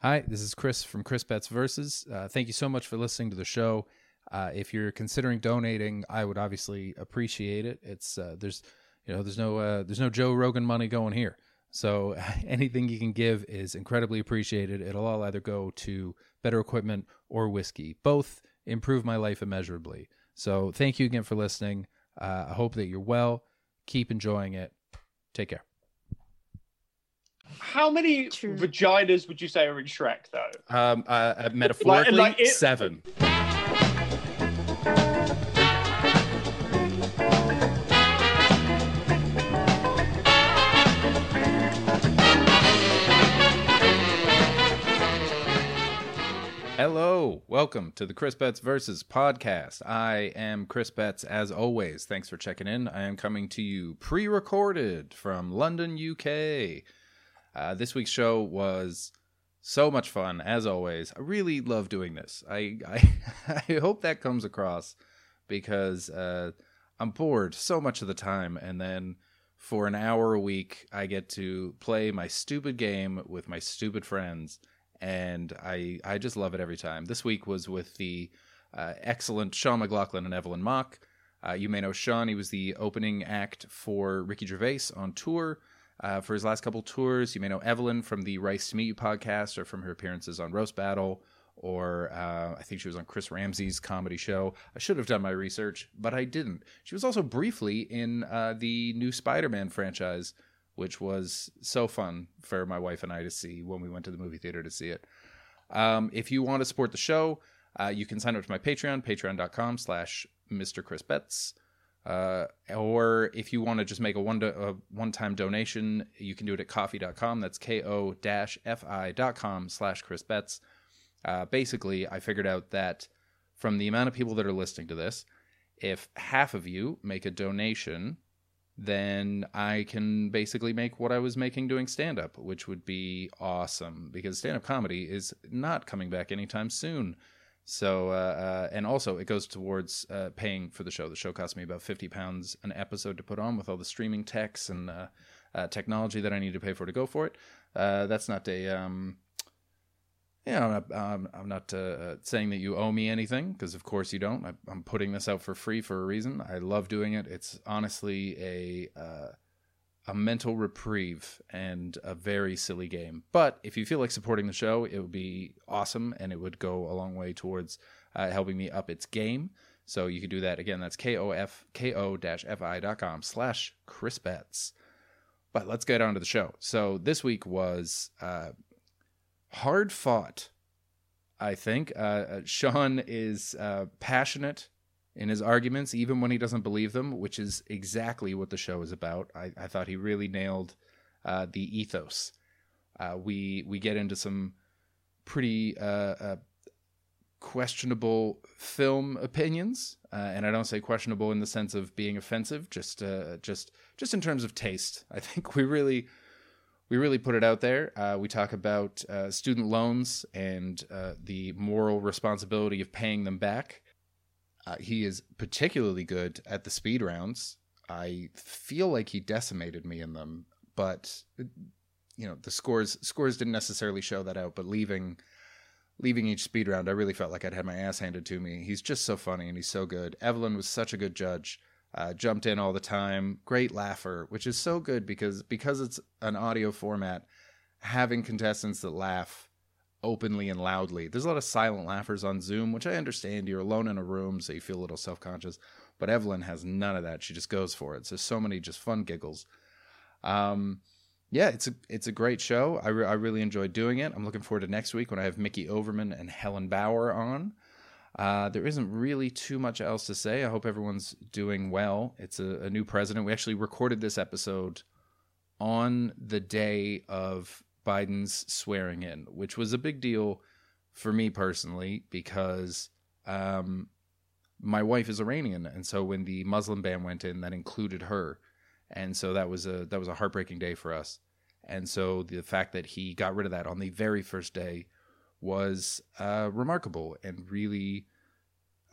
Hi, this is Chris from Chris Betts Versus. Uh, thank you so much for listening to the show. Uh, if you're considering donating, I would obviously appreciate it. It's uh, there's you know there's no uh, there's no Joe Rogan money going here, so anything you can give is incredibly appreciated. It'll all either go to better equipment or whiskey. Both improve my life immeasurably. So thank you again for listening. Uh, I hope that you're well. Keep enjoying it. Take care. How many True. vaginas would you say are in Shrek, though? Um, uh, uh, metaphorically, like it- seven. Hello, welcome to the Chris Betts Versus podcast. I am Chris Betts, as always. Thanks for checking in. I am coming to you pre recorded from London, UK. Uh, this week's show was so much fun, as always. I really love doing this. I, I, I hope that comes across because uh, I'm bored so much of the time, and then for an hour a week, I get to play my stupid game with my stupid friends and I I just love it every time. This week was with the uh, excellent Sean McLoughlin and Evelyn Mok. Uh, you may know Sean; he was the opening act for Ricky Gervais on tour uh, for his last couple tours. You may know Evelyn from the Rice to Meet You podcast or from her appearances on Roast Battle. Or uh, I think she was on Chris Ramsey's comedy show. I should have done my research, but I didn't. She was also briefly in uh, the new Spider-Man franchise, which was so fun for my wife and I to see when we went to the movie theater to see it. Um, if you want to support the show, uh, you can sign up to my Patreon, patreon.com slash Mr. Chris Betts. Uh, or if you want to just make a one a one-time donation, you can do it at coffee.com. That's ko-fi.com slash Chris Betts. Uh, basically, I figured out that from the amount of people that are listening to this, if half of you make a donation then I can basically make what I was making doing stand up, which would be awesome because stand up comedy is not coming back anytime soon. So, uh, uh, and also it goes towards uh, paying for the show. The show costs me about 50 pounds an episode to put on with all the streaming techs and uh, uh, technology that I need to pay for to go for it. Uh, that's not a, um, yeah, I'm not, I'm not saying that you owe me anything because, of course, you don't. I, I'm putting this out for free for a reason. I love doing it. It's honestly a uh, a mental reprieve and a very silly game. But if you feel like supporting the show, it would be awesome and it would go a long way towards uh, helping me up its game. So you can do that again. That's kof ko fi dot com slash Chris Betts. But let's get on to the show. So this week was. Uh, hard fought. I think uh, uh, Sean is uh, passionate in his arguments, even when he doesn't believe them, which is exactly what the show is about. I, I thought he really nailed uh, the ethos. Uh, we we get into some pretty uh, questionable film opinions, and I don't say questionable in the sense of being offensive, just just just in terms of taste. I think we really we really put it out there. Uh, we talk about uh, student loans and uh, the moral responsibility of paying them back. Uh, he is particularly good at the speed rounds. I feel like he decimated me in them, but you know the scores scores didn't necessarily show that out. But leaving leaving each speed round, I really felt like I'd had my ass handed to me. He's just so funny and he's so good. Evelyn was such a good judge uh, jumped in all the time great laugher which is so good because because it's an audio format having contestants that laugh openly and loudly. There's a lot of silent laughers on zoom which i understand. You're alone in a room so you feel a little self-conscious. But evelyn has none of that. She just goes for it. So so many just fun giggles. Um yeah it's a it's a great show. I, re- I really enjoyed doing it. I'm looking forward to next week when i have mickey overman and helen bauer on. Uh, there isn't really too much else to say. I hope everyone's doing well. It's a, a, new president. We actually recorded this episode on the day of Biden's swearing in, which was a big deal for me personally because um, my wife is Iranian, and so when the Muslim ban went in, that included her, and so that was a that was a heartbreaking day for us. And so the fact that he got rid of that on the very first day was uh, remarkable and really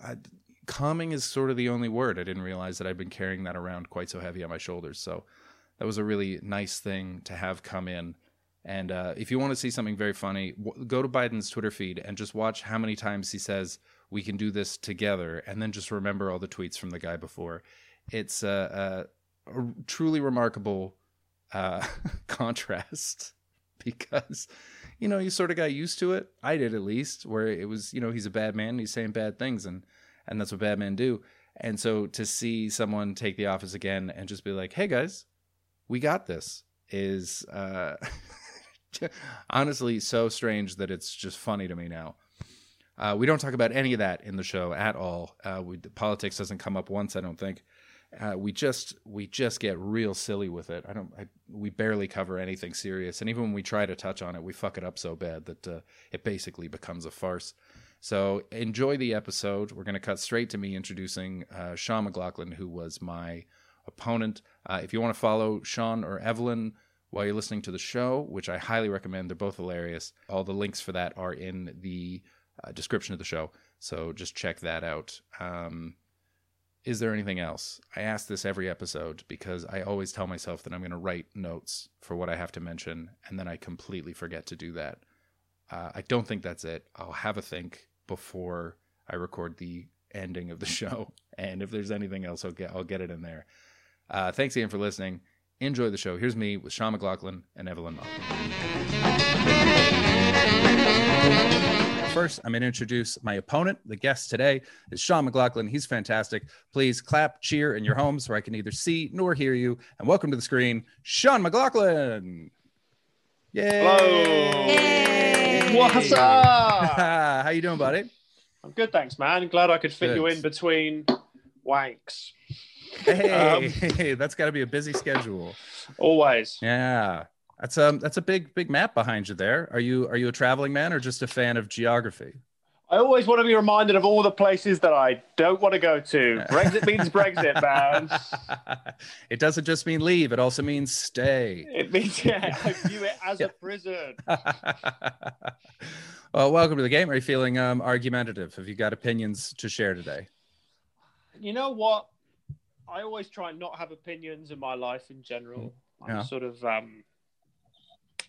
uh, calming is sort of the only word. I didn't realize that I'd been carrying that around quite so heavy on my shoulders. So that was a really nice thing to have come in. And uh, if you want to see something very funny, w- go to Biden's Twitter feed and just watch how many times he says we can do this together, and then just remember all the tweets from the guy before. It's a, truly remarkable uh, contrast because you know you sort of got used to it. I did at least, where it was you know he's a bad man, he's saying bad things, and and that's what bad men do. And so to see someone take the office again and just be like, "Hey guys, we got this," is uh, honestly so strange that it's just funny to me now. Uh, we don't talk about any of that in the show at all. Uh, we, politics doesn't come up once, I don't think. Uh, we just we just get real silly with it. I don't. I, we barely cover anything serious, and even when we try to touch on it, we fuck it up so bad that uh, it basically becomes a farce. So enjoy the episode. We're going to cut straight to me introducing uh, Sean McLoughlin, who was my opponent. Uh, if you want to follow Sean or Evelyn while you're listening to the show, which I highly recommend, they're both hilarious. All the links for that are in the uh, description of the show. So just check that out. Um, is there anything else? I ask this every episode because I always tell myself that I'm going to write notes for what I have to mention, and then I completely forget to do that. Uh, I don't think that's it. I'll have a think before I record the ending of the show, and if there's anything else, I'll get I'll get it in there. Uh, thanks again for listening. Enjoy the show. Here's me with Sean McLoughlin and Evelyn Mok. First, I'm going to introduce my opponent. The guest today is Sean McLoughlin. He's fantastic. Please clap, cheer in your homes where I can neither see nor hear you. And welcome to the screen, Sean McLoughlin. Yay! Hello. Yay. What's up? How you doing, buddy? I'm good, thanks, man. Glad I could fit Good. you in between wanks. Hey, Um, that's got to be a busy schedule. Always. Yeah, that's um that's a big big map behind you there. Are you are you a traveling man or just a fan of geography? I always want to be reminded of all the places that I don't want to go to. Brexit means Brexit, man. it doesn't just mean leave; it also means stay. It means, yeah, I view it as a prison. well, welcome to the game. Are you feeling um, argumentative? Have you got opinions to share today? You know what? I always try and not have opinions in my life in general. I'm sort of, um,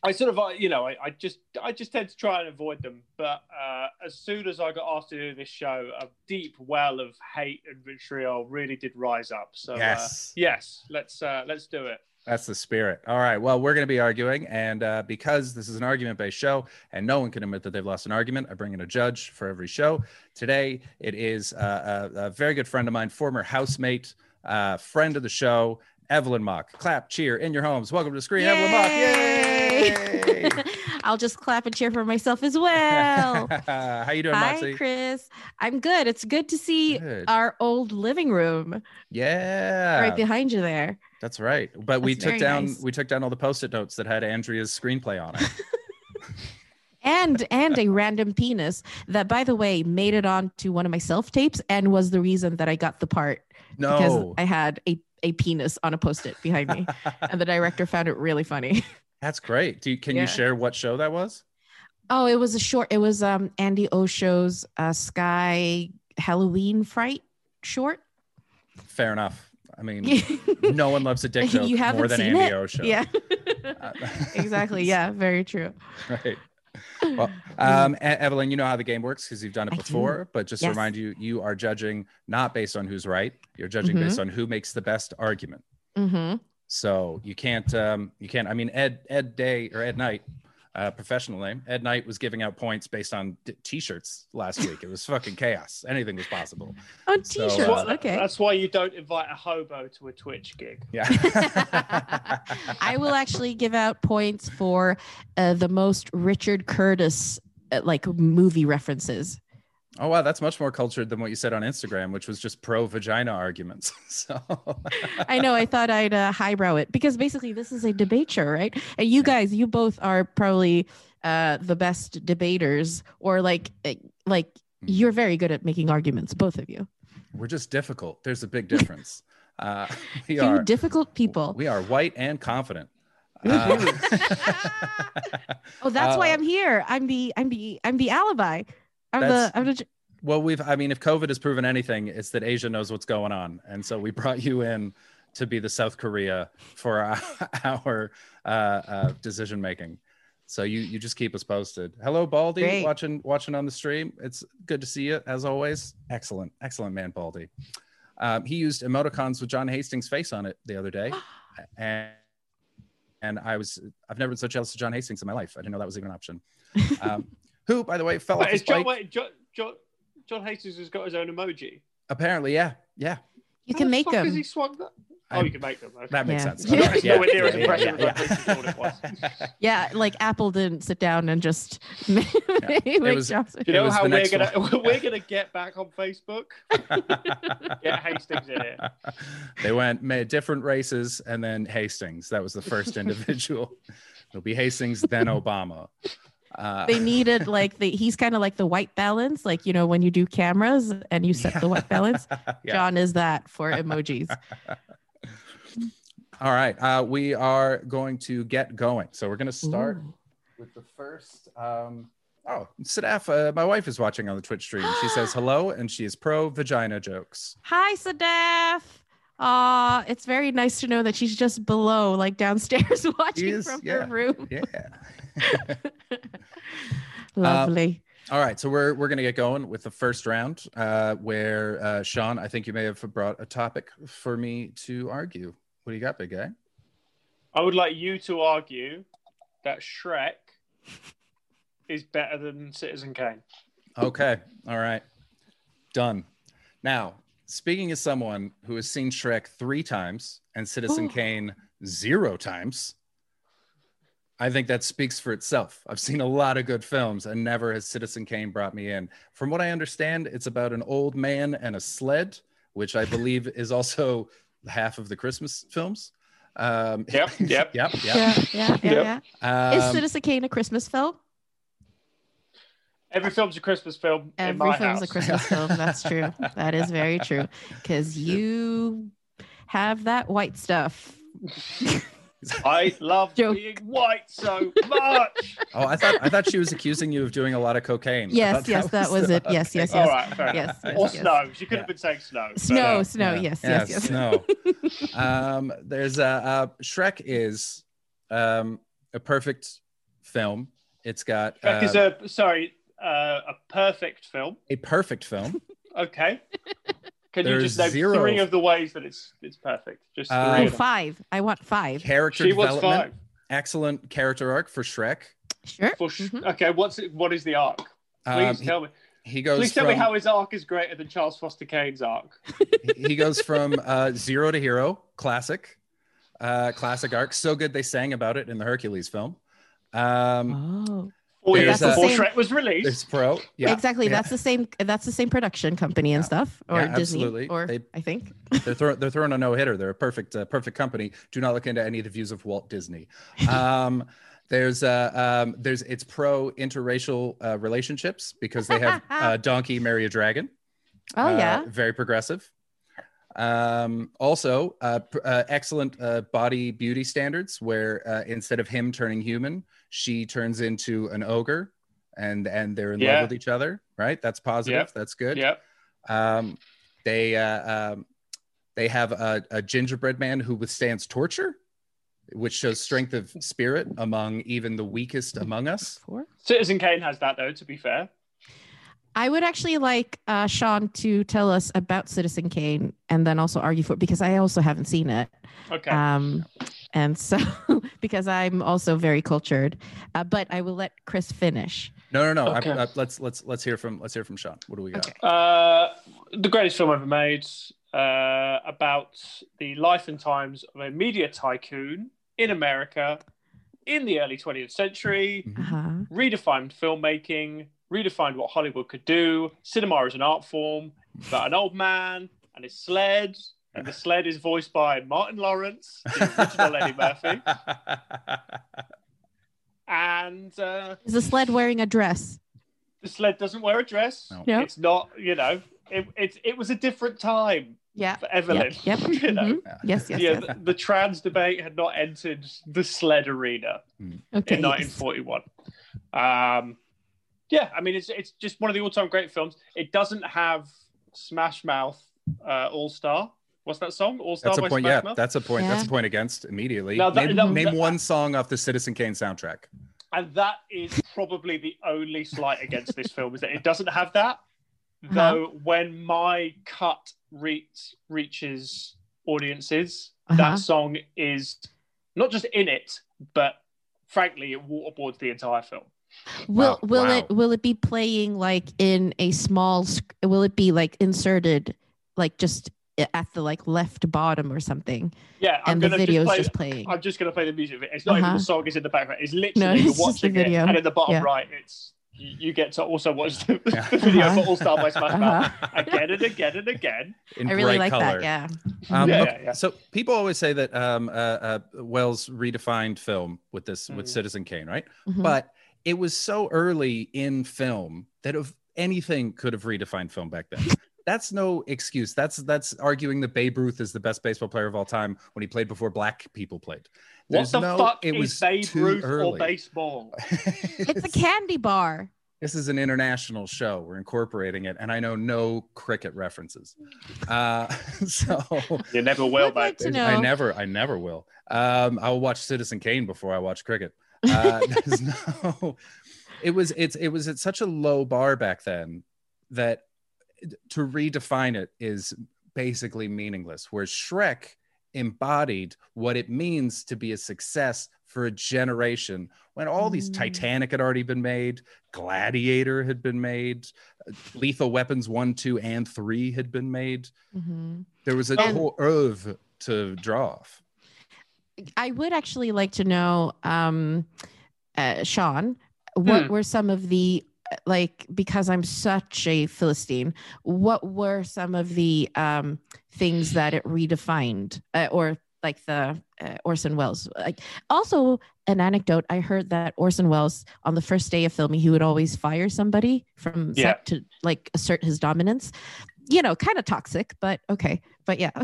I sort of, uh, you know, I, I just, I just tend to try and avoid them. But uh, as soon as I got asked to do this show, a deep well of hate and vitriol really did rise up. So, Yes. uh, yes, let's uh, let's do it. That's the spirit. All right. Well, we're going to be arguing. And uh, because this is an argument based show and no one can admit that they've lost an argument, I bring in a judge for every show. Today, it is uh, a, a very good friend of mine, former housemate, uh, friend of the show, Evelyn Mok. Clap, cheer in your homes. Welcome to the screen, Evelyn Mok. Yay! I'll just clap and cheer for myself as well. How you doing, Hi, Moxie? Chris. I'm good. It's good to see Good. our old living room Yeah, right behind you there. that's right. But we took down nice. we took down all the post-it notes that had Andrea's screenplay on it. And and a random penis that, by the way, made it onto one of my self tapes and was the reason that I got the part because No, I had a, a penis on a post-it behind me. and the director found it really funny. that's great. Do you, can Yeah. you share what show that was? Oh, it was a short. It was um Andy Osho's uh, Sky Halloween Fright short. Fair enough. I mean, no one loves a dick joke more than Andy it? Osho. Yeah, Uh, exactly. Yeah, very true. right. Well, um, Evelyn, you know how the game works because you've done it before. But just to remind you, you are judging not based on who's right. You're judging Mm-hmm. based on who makes the best argument. hmm So you can't, um, you can't. I mean, Ed Ed Day or Ed Night, uh, professional name. Ed Night was giving out points based on d- t-shirts last week. It was fucking chaos. Anything was possible. On So, t-shirts. uh, okay. That's why you don't invite a hobo to a Twitch gig. Yeah. I will actually give out points for uh, the most Richard Curtis uh, like movie references. Oh wow, that's much more cultured than what you said on Instagram, which was just pro vagina arguments. so I know. I thought I'd uh, highbrow it because basically this is a debate show, right? And you guys, you both are probably uh, the best debaters, or like, uh, like you're very good at making arguments, both of you. we're just difficult. There's a big difference. Uh, we Two are difficult people. we are white and confident. Uh, oh, that's why uh, I'm here. I'm the, I'm the, I'm the alibi. I'm That's- the, I'm the. well, we've I mean, if COVID has proven anything, it's that Asia knows what's going on, and so we brought you in to be the South Korea for our, our uh, uh, decision making. So you you just keep us posted. Hello, Baldy, Great. watching watching on the stream. It's good to see you as always. Excellent, excellent man, Baldy. Um, he used emoticons with John Hastings' face on it the other day, and and I was I've never been so jealous of John Hastings in my life. I didn't know that was even an option. Um, who, by the way, fell off Wait, his John, bike. wait, John, John, John Hastings has got his own emoji. Apparently, yeah, yeah, You How can the make fuck Has them. he swung that? Um, oh, you can make them. Okay. that makes Yeah. sense. Yeah. It's nowhere near as impressive as I thought it was. Yeah, like Apple didn't sit down and just make, make was- jobs. Do you know how we're gonna one. we're gonna get back on Facebook? Get Hastings in it. they went made different races and then Hastings. That was the first individual. It'll be Hastings, then Obama. Uh, They needed like the he's kind of like the white balance, like you know when you do cameras and you set the white balance. yeah. John is that for emojis. All right. Uh, we are going to get going. So we're going to start Ooh. with the first. Um, oh, Sadaf, uh, my wife is watching on the Twitch stream. She says hello and she is pro vagina jokes. Hi, Sadaf. Uh, it's very nice to know that she's just below, like downstairs, watching is, from yeah. her room. Yeah. Lovely. All right, so we're we're gonna get going with the first round, uh, where uh, Sean, I think you may have brought a topic for me to argue. What do you got, big guy? I would like you to argue that Shrek is better than Citizen Kane. Okay, all right, done. Now, speaking as someone who has seen Shrek three times and Citizen Oh. Kane zero times, I think that speaks for itself. I've seen a lot of good films, and never has Citizen Kane brought me in. From what I understand, it's about an old man and a sled, which I believe is also half of the Christmas films. Um, Yep, yep. yep, yep. Yeah, yeah, yeah, Yep. yeah. Is Um, Citizen Kane a Christmas film? Every film's a Christmas film in Every my film's house. a Christmas film. That's true. That is very true. Because you have that white stuff. I love Joke. being white so much. oh, I thought I thought she was accusing you of doing a lot of cocaine. I Yes, thought yes, that was it. Yes, yes, okay. All yes. right, fair. Yes, yes, Or yes. snow. She could have been saying snow. but, Snow, uh, snow. Yeah. Yes, Yeah, yes, yes. Snow. um, there's a uh, Shrek is um, a perfect film. It's got Shrek uh, is a sorry, uh, a perfect film. a perfect film. Okay. Can you There's just name zero- three of the ways that it's it's perfect? Just three. Uh, Oh, of them. five. I want five. Character She wants development, five. excellent character arc for Shrek. Sure. For sh- Mhm. Okay, what's it, what is the arc? Please Um, tell me. he goes Please tell from me how his arc is greater than Charles Foster Kane's arc. he goes from uh, zero to hero, classic, uh, classic arc. So good they sang about it in the Hercules film. Um, Oh, Four There's years a- before Same- Shrek was released. There's pro. Yeah, exactly. yeah. That's the same. That's the same production company and Yeah. stuff, or Yeah, Disney, absolutely. or They- I think. they're throwing they're throwing a no hitter. They're a perfect uh, perfect company. Do not look into any of the views of Walt Disney. Um, there's uh, um, there's it's pro interracial uh, relationships because they have uh, donkey marry a dragon. Oh Uh, yeah. very progressive. Um, also, uh, pr- uh, excellent uh, body beauty standards where uh, instead of him turning human, she turns into an ogre, and and they're in Yeah. love with each other. Right? That's positive. Yep. That's good. Yep. Um, they uh, um, they have a, a gingerbread man who withstands torture, which shows strength of spirit among even the weakest among us. Four. Citizen Kane has that though. To be fair, I would actually like uh, Sean to tell us about Citizen Kane and then also argue for it because I also haven't seen it. okay. Um, and so because I'm also very cultured, uh, but I will let Chris finish. No, no, no. I- Okay. uh, let's let's let's hear from let's hear from Sean. What do we got? Okay. Uh, the greatest film ever made uh, about the life and times of a media tycoon in America in the early 20th century. Uh-huh. Redefined filmmaking, redefined what Hollywood could do. Cinema is an art form. About an old man and his sled. And the sled is voiced by Martin Lawrence, the original Eddie Murphy. And uh, Is the sled wearing a dress? the sled doesn't wear a dress. No. No. It's not, you know, it, it, it was a different time Yeah. for Evelyn. Yep. yep. you know? mhm. Yes. Yes. yeah, yes. the, the trans debate had not entered the sled arena Okay. in yes. 1941. Um, yeah, I mean, it's it's just one of the all-time great films. It doesn't have Smash Mouth uh, All Star. What's that song? All Star That's a by point. Smash Yeah, Mouth. that's a point. That's a point against immediately. Now that- name that- name that- one song off the Citizen Kane soundtrack. and that is probably the only slight against this film is that it doesn't have that. Uh-huh. Though when my cut reach, reaches audiences, Uh-huh. that song is not just in it, but frankly, it waterboards the entire film. Will Wow, will wow. it will it be playing like in a small? sc- Will it be like inserted, like just at the like left bottom or something, Yeah, I'm and the gonna video's just play. just playing? I'm just gonna play the music. It's not even Uh-huh. the song is in the background. It's No, literally it's you're the watching it, video. and at the bottom Yeah. right, it's you, you get to also watch the, Yeah. the video Uh-huh. for All Star by Smash Mouth Uh-huh. again and again and again. In I really like color. that. Yeah. Um, Yeah, okay, yeah, yeah. So people always say that um, uh, uh, Welles redefined film with this with Mhm. Citizen Kane, right? Mhm. But it was so early in film that if anything could have redefined film back then. That's no excuse. That's that's arguing that Babe Ruth is the best baseball player of all time when he played before black people played. What There's the no- fuck it is was Babe too Ruth or baseball? it's a candy bar. this is an international show. We're incorporating it, and I know no cricket references. Uh, so You never will, I'd like I never, I never will. Um, I will watch Citizen Kane before I watch cricket. Uh, no, it was, it's, it was at such a low bar back then that to redefine it is basically meaningless. Whereas Shrek embodied what it means to be a success for a generation when all these Mm. Titanic had already been made, Gladiator had been made, Lethal Weapons 1, 2, and 3 had been made. Mhm. There was a And- whole oeuvre to draw off. I would actually like to know, um, uh, Sean, what Hmm. were some of the like because I'm such a philistine. What were some of the um, things that it redefined, uh, or like the uh, Orson Welles? Like also an anecdote. I heard that Orson Welles on the first day of filming, he would always fire somebody from Yeah. set to like assert his dominance. You know, kind of toxic, but okay. But yeah.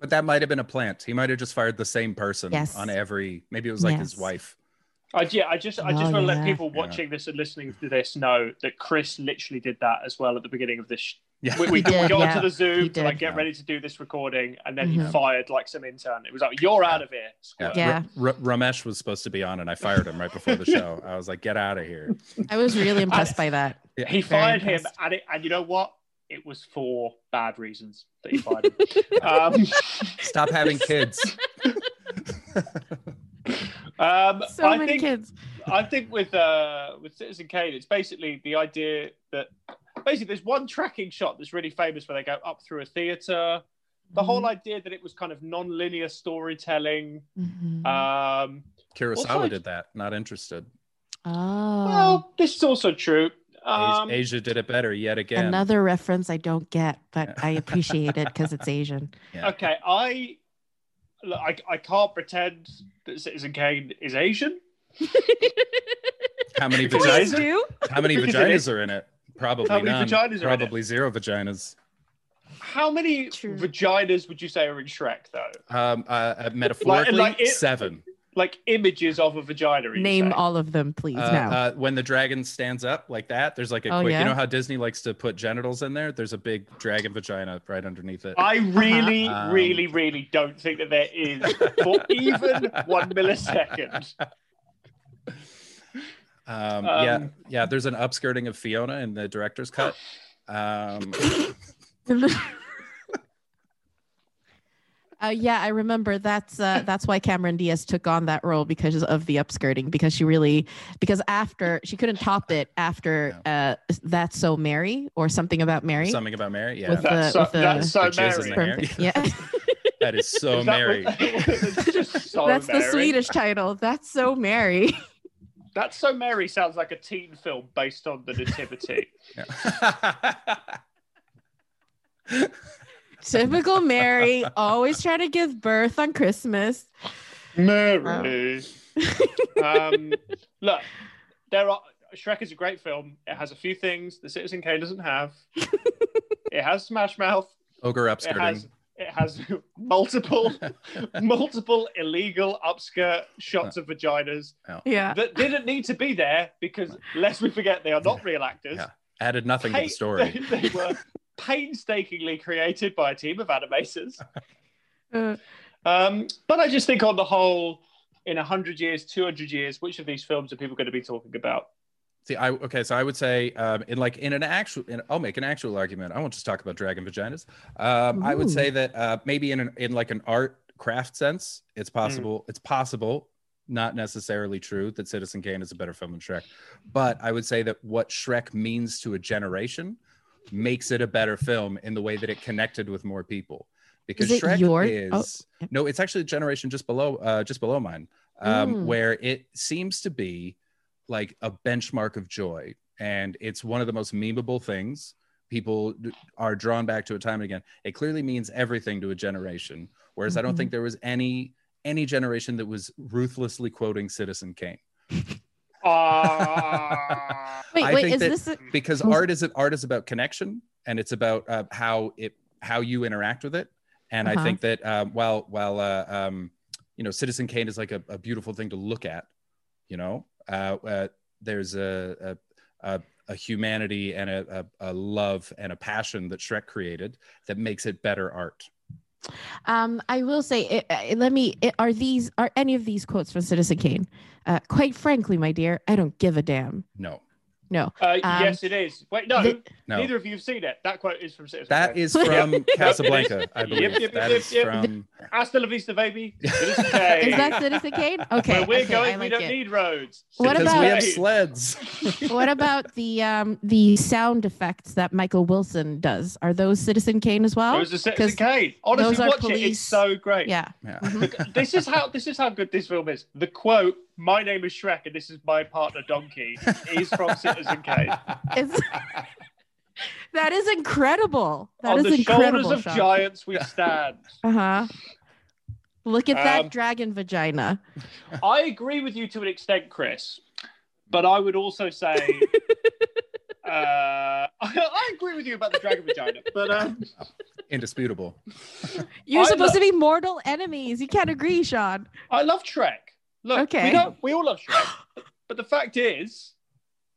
But that might have been a plant. He might have just fired the same person Yes. on every. Maybe it was like his wife. I, yeah, I just, I just Oh, want to yeah. let people Yeah. watching this and listening to this know that Chris literally did that as well at the beginning of this. sh- Yeah. We, we, He we got yeah. onto the Zoom He to like get Yeah. ready to do this recording, and then Mhm. he fired like some intern. It was like, "You're out of here." Yeah. squirt." Yeah. R- R- Ramesh was supposed to be on, and I fired him right before the show. I was like, "Get out of here!" I was really impressed by that. Yeah. He Very fired him, and it, and you know what? It was for bad reasons that he fired him. um, Stop having kids. um, So I many think, kids. I think with uh, with Citizen Kane, it's basically the idea that basically there's one tracking shot that's really famous where they go up through a theater. The Mm-hmm. whole idea that it was kind of non-linear storytelling. Mhm. Um, Kurosawa Also- did that. Not interested. oh, Well, this is also true. Asia, Um, Asia did it better yet again. another reference I don't get, but I appreciate it because it's Asian. Yeah. Okay, I, look, I I can't pretend that Citizen Kane is Asian. How many vaginas? do. How many vaginas are in it? Probably How many none. vaginas are in it? Probably zero vaginas. How many True. vaginas would you say are in Shrek, though? Um, uh, uh, metaphorically, like it- seven. Like images of a vagina. Name saying? all of them, please. Uh, now. uh, when the dragon stands up like that, there's like a Oh, quick. yeah? You know how Disney likes to put genitals in there? There's a big dragon vagina right underneath it. I really, Uh-huh. Um, really, really don't think that there is for even one millisecond. Um, yeah, Um, yeah. There's an upskirting of Fiona in the director's cut. Um, Uh, yeah, I remember. That's uh, that's why Cameron Diaz took on that role because of the upskirting because she really because after she couldn't top it after uh, that's so Mary or something about Mary. Something about Mary. Yeah, With the- That's so, with the- that's so The Mary. the yeah. That is so Is that Mary. what- so that's the Swedish title. That's so Mary. That's so Mary sounds like a teen film based on the Nativity. Typical Mary always trying to give birth on Christmas Mary. um, look, there are Shrek is a great film. It has a few things the Citizen Kane doesn't have. it has Smash Mouth. Ogre It has it has multiple multiple illegal upskirt shots of vaginas yeah that didn't need to be there because lest we forget they are not real actors. Yeah. Added nothing to the story. They, they were painstakingly created by a team of animators. Uh, Um, but I just think on the whole, in 100 years, 200 years, which of these films are people going to be talking about? See, I okay, so I would say um, in like in an actual, in, I'll make an actual argument. I won't just talk about dragon vaginas. Um, I would say that uh, maybe in an, in like an art craft sense, it's possible. It's possible, not necessarily true, that Citizen Kane is a better film than Shrek. But I would say that what Shrek means to a generation makes it a better film in the way that it connected with more people. Because Is Shrek your- is oh. no, it's actually a generation just below, uh, just below mine, um, Mm. where it seems to be like a benchmark of joy and it's one of the most memeable things people are drawn back to it time and again it clearly means everything to a generation whereas i don't think there was any any generation that was ruthlessly quoting citizen kane Wait, I wait, think is that- this a, because art is art is about connection and it's about uh, how it how you interact with it. And i Uh-huh. think that um, while while uh, um, you know citizen kane is like a, a beautiful thing to look at you know uh, uh, there's a, a, a, a humanity and a, a, a love and a passion that shrek created that makes it better art Um, I will say, it, uh, let me. It, are these are any of these quotes from Citizen Kane? Uh, quite frankly, my dear, I don't give a damn. no No, Uh, Um, yes, it is. Wait, no, the- no neither of you have seen it. That quote is from Citizen that Kane. is from casablanca i believe Yep, yep, That yep, is yep. from Hasta la vista, baby. Citizen Kane. is that Citizen Kane? Okay, Where we're okay, going, I we don't it. need roads. What because about- we have sleds what about the um the sound effects that Michael Wilson does? Are those Citizen Kane as well? Those are Citizen 'cause Kane. Honestly, those are watch it. police- It's so great. Yeah. yeah. Mhm. this is how this is how good this film is. The quote, "My name is Shrek and this is my partner Donkey," He's from Citizen Kane. It's, that is incredible. That On is the incredible. shoulders of Sean. giants we stand. Uh huh. Look at that Um, dragon vagina. I agree with you to an extent, Chris, but I would also say. Uh, I agree with you about the dragon vagina, but um, indisputable You're I supposed lo- to be mortal enemies. You can't agree, Sean. I love Shrek. Look, Okay. we, don't, we all love Shrek, but the fact is,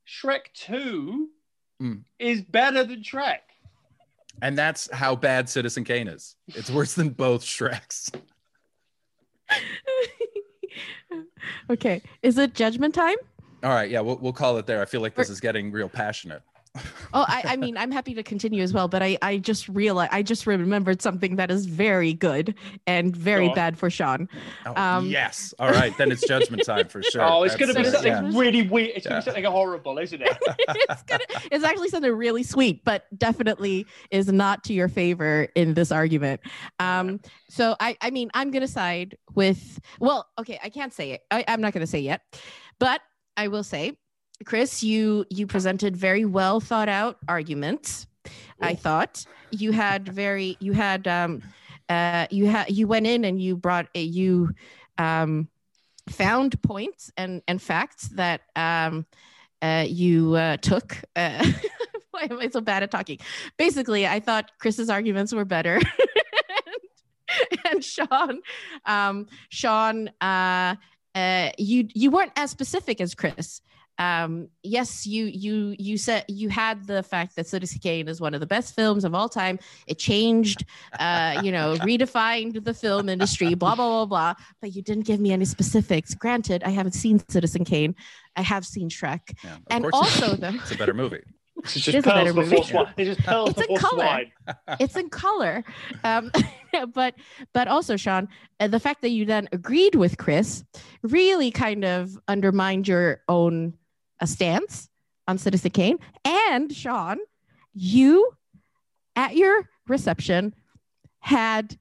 Shrek Two Mm. is better than Shrek. And that's how bad Citizen Kane is. It's worse than both Shreks. okay. Is it judgment time? All right, yeah, we'll, we'll call it there. I feel like this is getting real passionate. Oh, I, I mean, I'm happy to continue as well, but I, I just realized, I just remembered something that is very good and very Go bad for Sean. Oh, Um, yes. All right, then it's judgment time for sure. oh, it's going to be uh, something yeah. really weird. It's going Yeah. to be something horrible, isn't it? it's gonna, it's actually something really sweet, but definitely is not to your favor in this argument. Um, so I, I mean, I'm gonna side with. Well, okay, I can't say it. I, I'm not gonna say yet, but I will say, Chris, you you presented very well thought out arguments. I thought. You had very you had um uh you had you went in and you brought a you um found points and and facts that um uh you uh took uh why am i so bad at talking? Basically i thought chris's arguments were better. And, and sean um sean uh uh you you weren't as specific as chris um yes you you you said you had the fact that citizen kane is one of the best films of all time it changed uh you know redefined the film industry blah blah blah blah but you didn't give me any specifics granted i haven't seen citizen kane i have seen shrek Yeah, of and also it's, though it's a better movie. It's just is a better movie. swine. It's just It's a color. swine. it's in color um but but also sean uh, the fact that you then agreed with chris really kind of undermined your own uh, stance on citizen kane and sean you at your reception had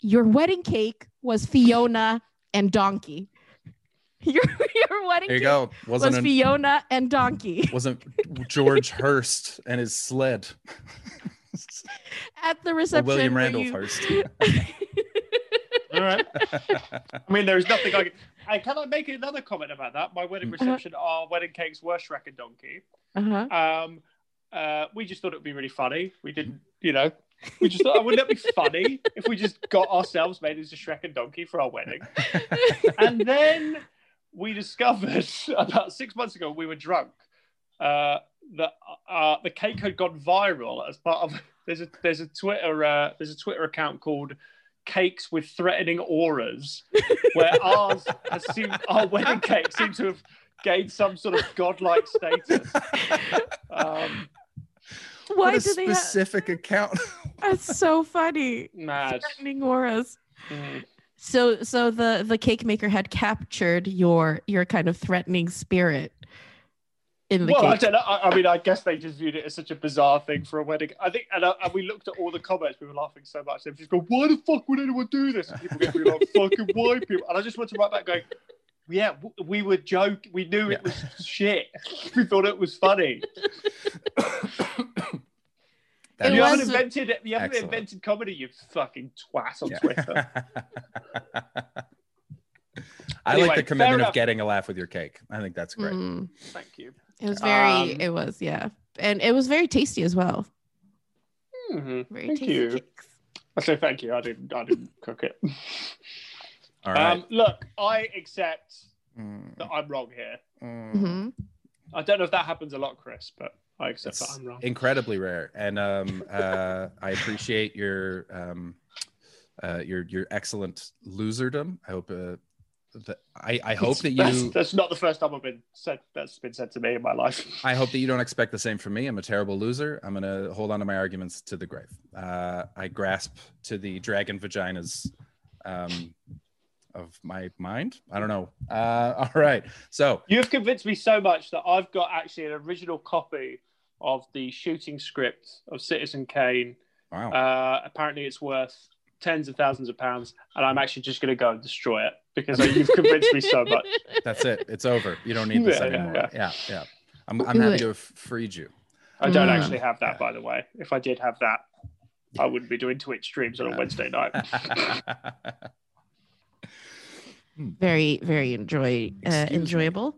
your wedding cake was fiona and donkey your, your wedding There you cake go. was Wasn't an, fiona and donkey wasn't George Hearst and his sled. at the Or reception William where Randolph you- Hearst. All right. I mean, there is nothing I can. Can I make another comment about that? My wedding reception, our wedding cakes were Shrek and Donkey. uh-huh. Um, uh, we just thought it would be really funny. We didn't, you know, we just thought, wouldn't that be funny if we just got ourselves made into Shrek and Donkey for our wedding? and then we discovered about six months ago we were drunk uh, that uh, the cake had gone viral as part of there's a there's a Twitter uh, there's a Twitter account called cakes with threatening auras, where ours has seemed, our wedding cake seems to have gained some sort of godlike status. Um, Why what a do they have? specific account. That's so funny. mad. Threatening auras. Mm. So, so the the cake maker had captured your your kind of threatening spirit in the Well, I don't know. I, I mean, I guess they just viewed it as such a bizarre thing for a wedding. I think, and, uh, and we looked at all the comments. We were laughing so much. They just go, "Why the fuck would anyone do this?" And people getting like, "Fucking white people." And I just went to write back going, "Yeah, we were joking. We knew it was shit. We thought it was funny. That you is- haven't was- invented you haven't Excellent. invented comedy, you fucking twat on Yeah. Twitter." I Anyway, like the commitment of getting a laugh with your cake. I think that's great. Mm. Thank you. It was very. Um, it was yeah, and it was very tasty as well. Mhm. Very Thank tasty you. cakes. I say thank you. I didn't. I didn't cook it. All right. Um, look, I accept Mm, that I'm wrong here. mm. hmm I don't know if that happens a lot, Chris, but I accept It's that I'm wrong. incredibly rare, and um, uh, I appreciate your um, uh, your your excellent loserdom. I hope uh, that I, I hope that That's, you that's not the first time I've been said. That's been said to me in my life. I hope that you don't expect the same from me. I'm a terrible loser. I'm gonna hold on to my arguments to the grave. Uh, I grasp to the dragon vaginas um, of my mind. I don't know. Uh, all right, so You have convinced me so much that I've got actually an original copy of the shooting script of Citizen Kane. wow. Uh, apparently, it's worth tens of thousands of pounds, and I'm actually just going to go and destroy it because you've convinced me so much. That's it. It's over. You don't need this Yeah, yeah, anymore. yeah. Yeah, yeah. I'm, I'm happy to have freed you. I don't Mm. actually have that, by the way. If I did have that, I wouldn't be doing Twitch streams on a Wednesday night. Very very enjoy uh, Excuse me. enjoyable.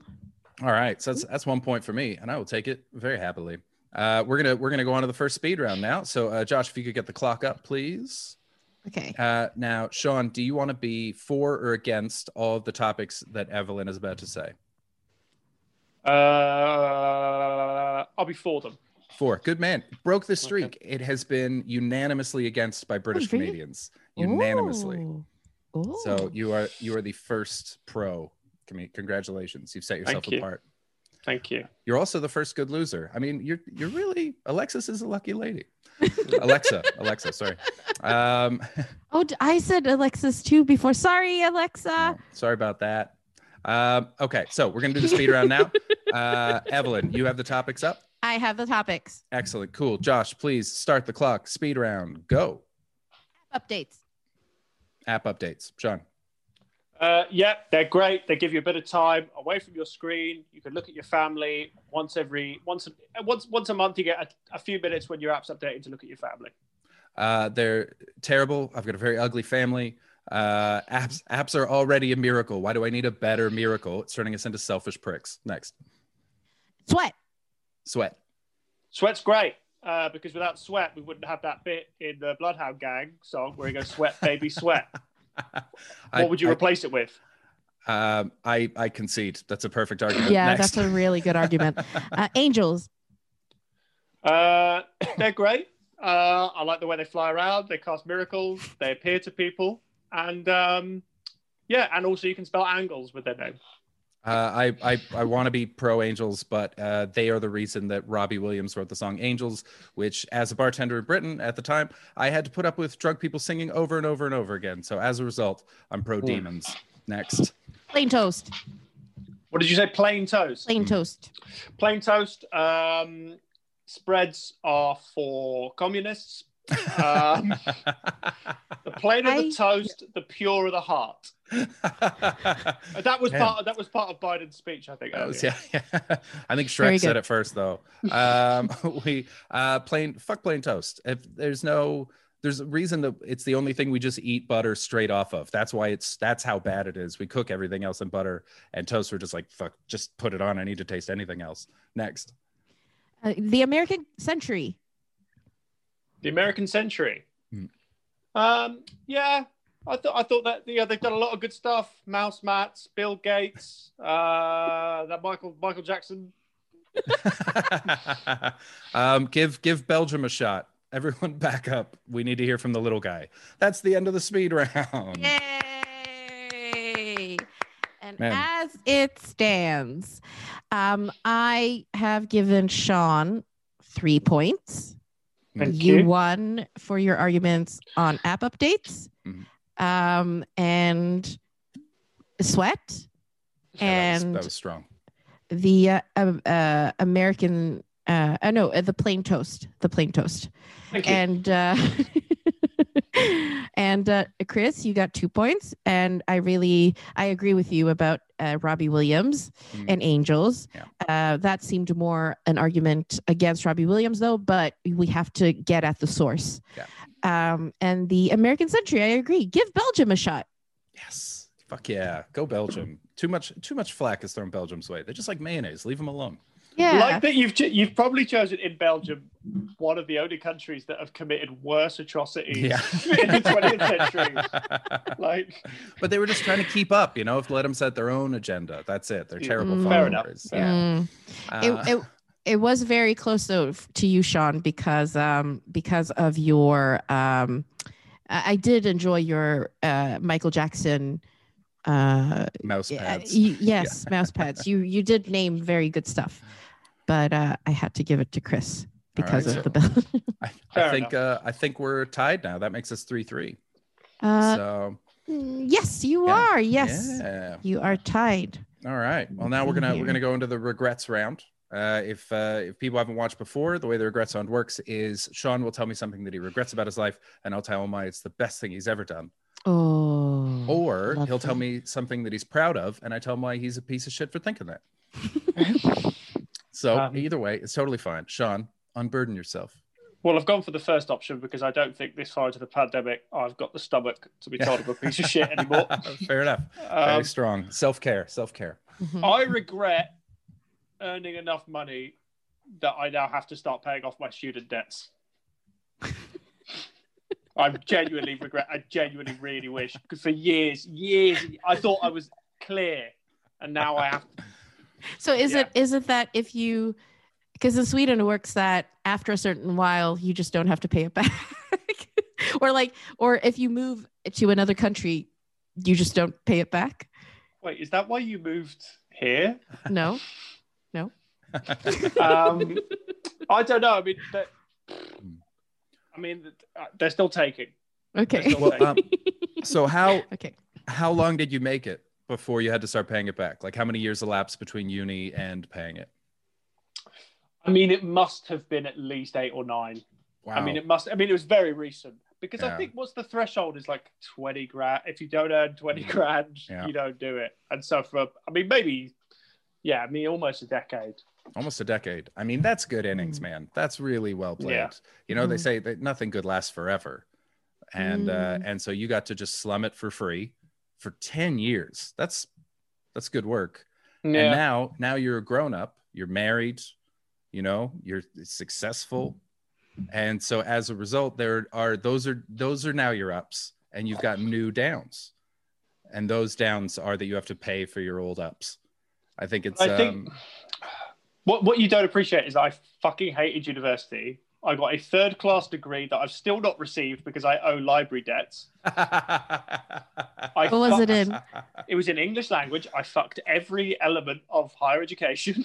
All right, so that's that's one point for me, and I will take it very happily. Uh, we're gonna we're gonna go on to the first speed round now. So, uh, Josh, if you could get the clock up, please. Okay. Uh, now, Sean, do you want to be for or against all of the topics that Evelyn is about to say? Uh, I'll be for them. For good man, broke the streak. It has been unanimously against by British really? Canadians, unanimously. Ooh. Ooh. So you are you are the first pro. Con- Congratulations, you've set yourself Thank you. Apart. Thank you. You're also the first good loser. I mean, you're you're really Alexis is a lucky lady. Alexa, Alexa, sorry. Um, oh, I said Alexis too before. Sorry, Alexa. no, sorry about that. Um, okay, so we're gonna do the speed round now. Uh, Evelyn, you have the topics up. I have the topics. Excellent, cool. Josh, please start the clock. Speed round, go. Updates. App updates. Sean. Uh, yeah, they're great. They give you a bit of time away from your screen. You can look at your family once every once a, once once a month. You get a, a few minutes when your app's updated to look at your family. Uh, they're terrible. I've got a very ugly family. Uh, apps apps are already a miracle. Why do I need a better miracle? It's turning us into selfish pricks. Next, Sweat. sweat. Sweat's great uh, because without sweat, we wouldn't have that bit in the Bloodhound Gang song where he goes, "Sweat, baby, sweat." I- what would you I- replace it with? Um, I I concede. That's a perfect argument. Yeah, Next. that's a really good argument. Uh, angels. Uh, they're great. Uh, I like the way they fly around. They cast miracles. They appear to people, and um, yeah, and also you can spell angles with their name. Uh, I I, I want to be pro Angels, but uh, they are the reason that Robbie Williams wrote the song Angels, which, as a bartender in Britain at the time, I had to put up with drug people singing over and over and over again. So as a result, I'm pro demons. Next, Plain toast. What did you say? Plain toast. Plain toast. Plain toast. Um, spreads are for communists. Um, the plainer I- the toast, the purer the heart. That was Man. part. Of, that was part of Biden's speech, I think. That was- yeah, yeah. I think Shrek said it first, though. Um, we uh, plain fuck plain toast. If there's no, there's a reason that it's the only thing we just eat butter straight off of. That's why it's that's how bad it is. We cook everything else in butter, and toast. We're just like fuck, just put it on. I need to taste anything else. Next, Uh, the American century. The American Century. Hmm. Um, yeah, I thought I thought that yeah they've done a lot of good stuff. Mouse mats, Bill Gates, uh, that Michael Michael Jackson. um, give give Belgium a shot. Everyone back up. We need to hear from the little guy. That's the end of the speed round. Yay! And Man. as it stands, um, I have given Sean three points. Thank you you. won for your arguments on app updates, Mhm. Um, and sweat, Yeah, that was- and that was strong. the uh, uh, uh, American. Uh, uh, no, uh, the plain toast. The plain toast. Thank you. and uh, and uh, Chris, you got two points, and I really I agree with you about uh, Robbie Williams Mm. and Angels. Yeah. Uh, that seemed more an argument against Robbie Williams, though. But we have to get at the source. Yeah. Um, and the American Century, I agree. Give Belgium a shot. Yes. Fuck yeah. Go Belgium. Too much too much flack is thrown Belgium's way. They're just like mayonnaise. Leave them alone. Yeah. Like that, you've ch- you've probably chosen in Belgium one of the only countries that have committed worse atrocities Yeah. in the 20th century. Like, but they were just trying to keep up, you know, if let them set their own agenda. That's it. They're terrible Mm. Fair enough. Yeah. Mm. Uh, it, it it was very close though to you, Sean, because um because of your um I I did enjoy your uh Michael Jackson uh mouse pads. you- yes mouse pads you you did name very good stuff but uh I had to give it to Chris because right, of so- the bill I, I think uh, I think we're tied now. That makes us three three. uh so mm, yes you Yeah. are yes yeah. you are tied All right. Well, now we're gonna we're gonna go into the regrets round. Uh, if uh, if people haven't watched before, the way the regrets round works is Sean will tell me something that he regrets about his life, and I'll tell him why it's the best thing he's ever done. oh Or he'll tell me something that he's proud of, and I tell him why he's a piece of shit for thinking that. so Um, either way, it's totally fine. Sean, unburden yourself. well, I've gone for the first option because I don't think this far into the pandemic I've got the stomach to be told I'm a piece of shit anymore. Fair enough. Very Um, strong. Self care. Self care. Mhm. I regret earning enough money that I now have to start paying off my student debts. I genuinely regret. I genuinely really wish because for years, years, I thought I was clear, and now I have. So is Yeah. it is it that if you because in Sweden it works that after a certain while you just don't have to pay it back, or like or if you move to another country you just don't pay it back? Wait, is that why you moved here? No. Um, I don't know. I mean, that, I mean, uh, they're still taking. Okay. well, um, so how okay. how long did you make it before you had to start paying it back? Like how many years elapsed between uni and paying it? I mean, it must have been at least eight or nine. Wow. I mean, it must. I mean, it was very recent because Yeah. I think what's the threshold is like twenty grand. If you don't earn twenty grand, Yeah. you don't do it. And so for, I mean, maybe, yeah, I mean, almost a decade. almost a decade. I mean, that's good innings, Mm. man. That's really well played. Yeah. You know, they Mhm. say that nothing good lasts forever. And uh Mm. and so you got to just slum it for free for 10 years. That's that's good work. Yeah. And now now you're a grown up, you're married, you know, you're successful. And so as a result there are those are those are now your ups and you've got new downs. And those downs are that you have to pay for your old ups. I think it's I think um what what you don't appreciate is I fucking hated university. I got a third class degree that I've still not received because I owe library debts. I What was it in? It was in English language. I fucked every element of higher education,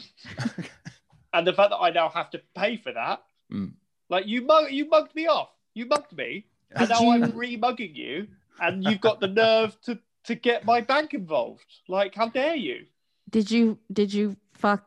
and the fact that I now have to pay for that, Mm. like you mug, you mugged me off. You mugged me, and now I'm you- re-mugging you, and you've got the nerve to to get my bank involved. Like, how dare you? Did you did you fuck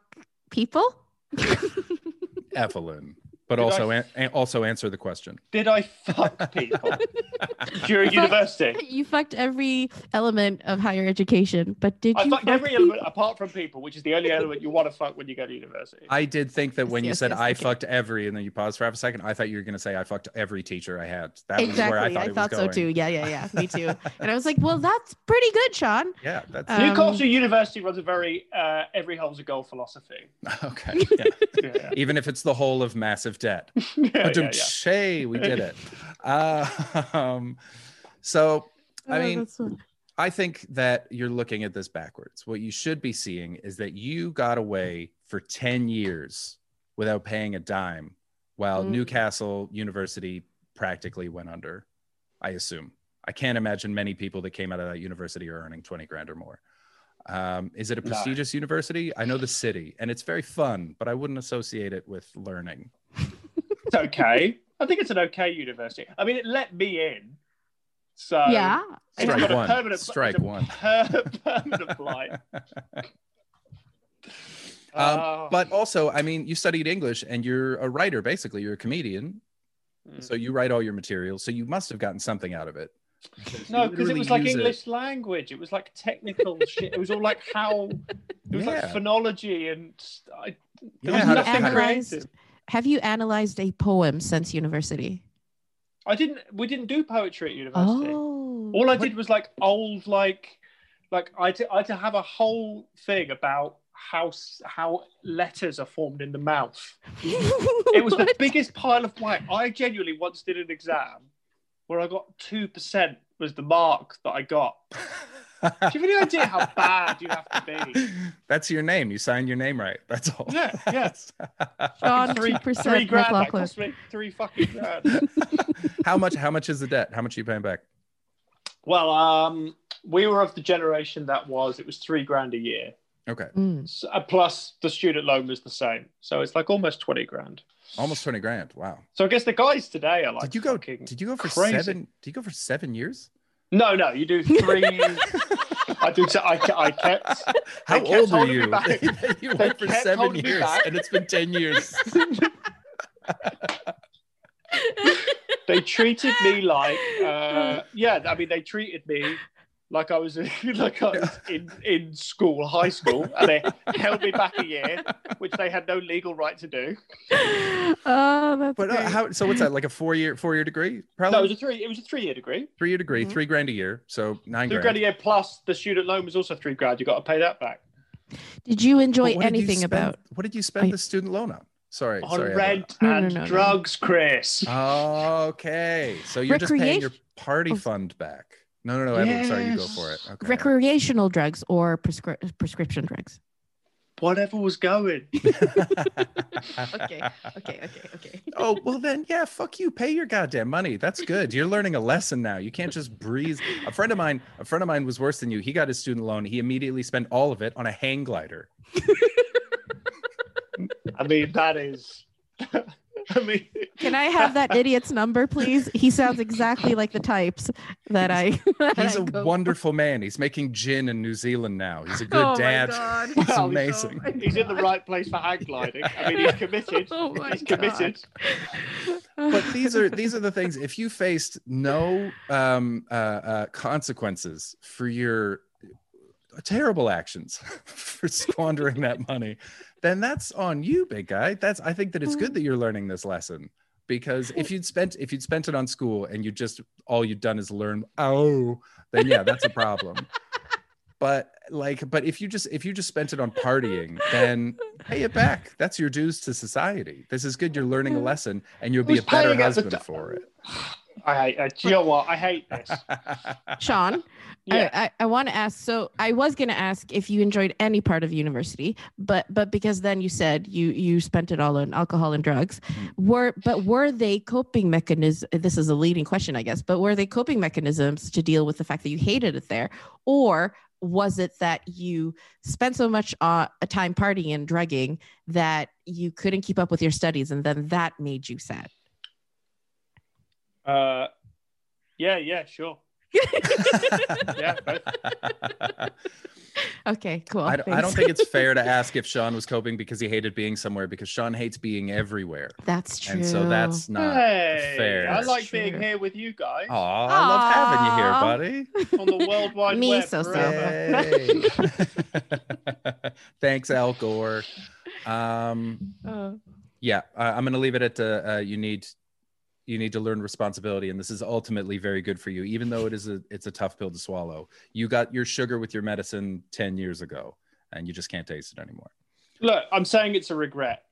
people? Evelyn, but Did also I- an- an- also answer the question. Did I fuck people during You fucked- university? you fucked every element of higher education, but did I you fucked fuck every people? element apart from people, which is the only element you want to fuck when you go to university. I did think that when Yes, you said yes, I okay. fucked every, and then you paused for half a second, I thought you were going to say I fucked every teacher I had. That was exactly. where I thought, it was so too. Yeah, yeah, yeah. Me too. and I was like, well, that's pretty good, Sean. Yeah, that's Um, Newcastle University runs a very uh, every hole's a goal philosophy. okay. Yeah. Yeah, Even if it's the whole of massive debt. yeah, yeah, yeah. We did it. Uh, um, so I Oh, mean. I think that you're looking at this backwards. What you should be seeing is that you got away for 10 years without paying a dime while Mm. Newcastle University practically went under. I assume. I can't imagine many people that came out of that university are earning 20 grand or more. Um, is it a No. prestigious university? I know the city and it's very fun, but I wouldn't associate it with learning. It's okay. I think it's an okay university. I mean, it let me in. So yeah. it's Strike got a one. permanent- Strike it's a one. per- permanent blight. Um, Oh. but also, I mean, you studied English and you're a writer, basically. You're a comedian. Mm. So you write all your materials. So you must have gotten something out of it. No, because it was like use it- English language. It was like technical shit. It was all like how it was like phonology and I, there Yeah, was how to- nothing how to- creative. Have you analyzed a poem since university? I didn't. We didn't do poetry at university. Oh. All I did was like old like like I to, I to have a whole thing about how how letters are formed in the mouth. It was the biggest pile of blank. I genuinely once did an exam where I got two percent was the mark that I got. Do you have any idea how bad you have to be? That's your name. You signed your name right. That's all. Yeah, yeah. Sean, three, 2% three grand. That cost me three fucking grand. how much? How much is the debt? How much are you paying back? well, um, we were of the generation that was it was three grand a year. Okay, Mm. S- uh, plus the student loan was the same, so it's like almost twenty grand. almost twenty grand. Wow. So I guess the guys today are like. Did you go? Did you go for crazy. seven? Did you go for seven years? No, no, you do three. I do. I, ke- I kept. How kept old are you? you They went for seven years, and it's been ten years. They treated me like. Uh, yeah, I mean, they treated me like I was like I was in in school, high school, and they held me back a year, which they had no legal right to do. oh, that's But uh, how? So what's that? Like a four year four year degree? Probably No, it was a three. It was a three-year degree. three year degree, Mhm. three grand a year, so nine Three grand. grand a year plus the student loan was also three grand. You got to pay that back Did you enjoy But what did you anything spend- about? What did you spend I- the student loan on? Sorry, on sorry. rent No, no, and no, no. drugs, Chris. Okay, so you're just paying your party Oh. fund back. No, no, no, Edward. Sorry, you go for it. Okay. Recreational drugs or prescri- prescription drugs? Whatever was going. Okay, okay, okay, okay. oh well, then yeah, fuck you. Pay your goddamn money. That's good. You're learning a lesson now. You can't just breeze. A friend of mine, a friend of mine was worse than you. He got his student loan. He immediately spent all of it on a hang glider. I mean, that is. I mean, Can I have that idiot's number, please? He sounds exactly like the types that I. that He's I a go- wonderful man. He's making gin in New Zealand now. He's a good Oh my dad. God. He's Well, amazing. Oh my He's in the right place for hang gliding. I mean, he's committed. Oh my he's committed. but these are these are the things if you faced no um uh, uh consequences for your terrible actions for squandering that money then that's on you big guy. That's i think that it's good mm-hmm. that you're learning this lesson because if you'd spent if you'd spent it on school and you just all you'd done is learn oh then yeah that's a problem. But like but if you just if you just spent it on partying then pay it back. That's your dues to society. This is good. You're learning a lesson and you'll be a better paying at the husband for it I hate. Uh, do you know what? I hate this. Sean, Yeah. I, I, I want to ask. So I was going to ask if you enjoyed any part of university, but but because then you said you you spent it all on alcohol and drugs. Mm. Were but were they coping mechanisms? This is a leading question, I guess. But were they coping mechanisms to deal with the fact that you hated it there, or was it that you spent so much uh, time partying and drugging that you couldn't keep up with your studies, and then that made you sad? Uh, yeah, yeah, sure. Yeah, both. Okay, cool. I, don't- I don't think it's fair to ask if Sean was coping because he hated being somewhere because Sean hates being everywhere. that's true. And so that's not hey, fair. I like true. being here with you guys Aw, I love having you here, buddy. on the World Wide Me Web. so so. forever. Hey. Thanks, Al Gore. Um, Uh, yeah, I, I'm going to leave it at uh, uh, you need you need to learn responsibility, and this is ultimately very good for you, even though it is a it's a tough pill to swallow. You got your sugar with your medicine ten years ago, and you just can't taste it anymore. Look, I'm saying it's a regret,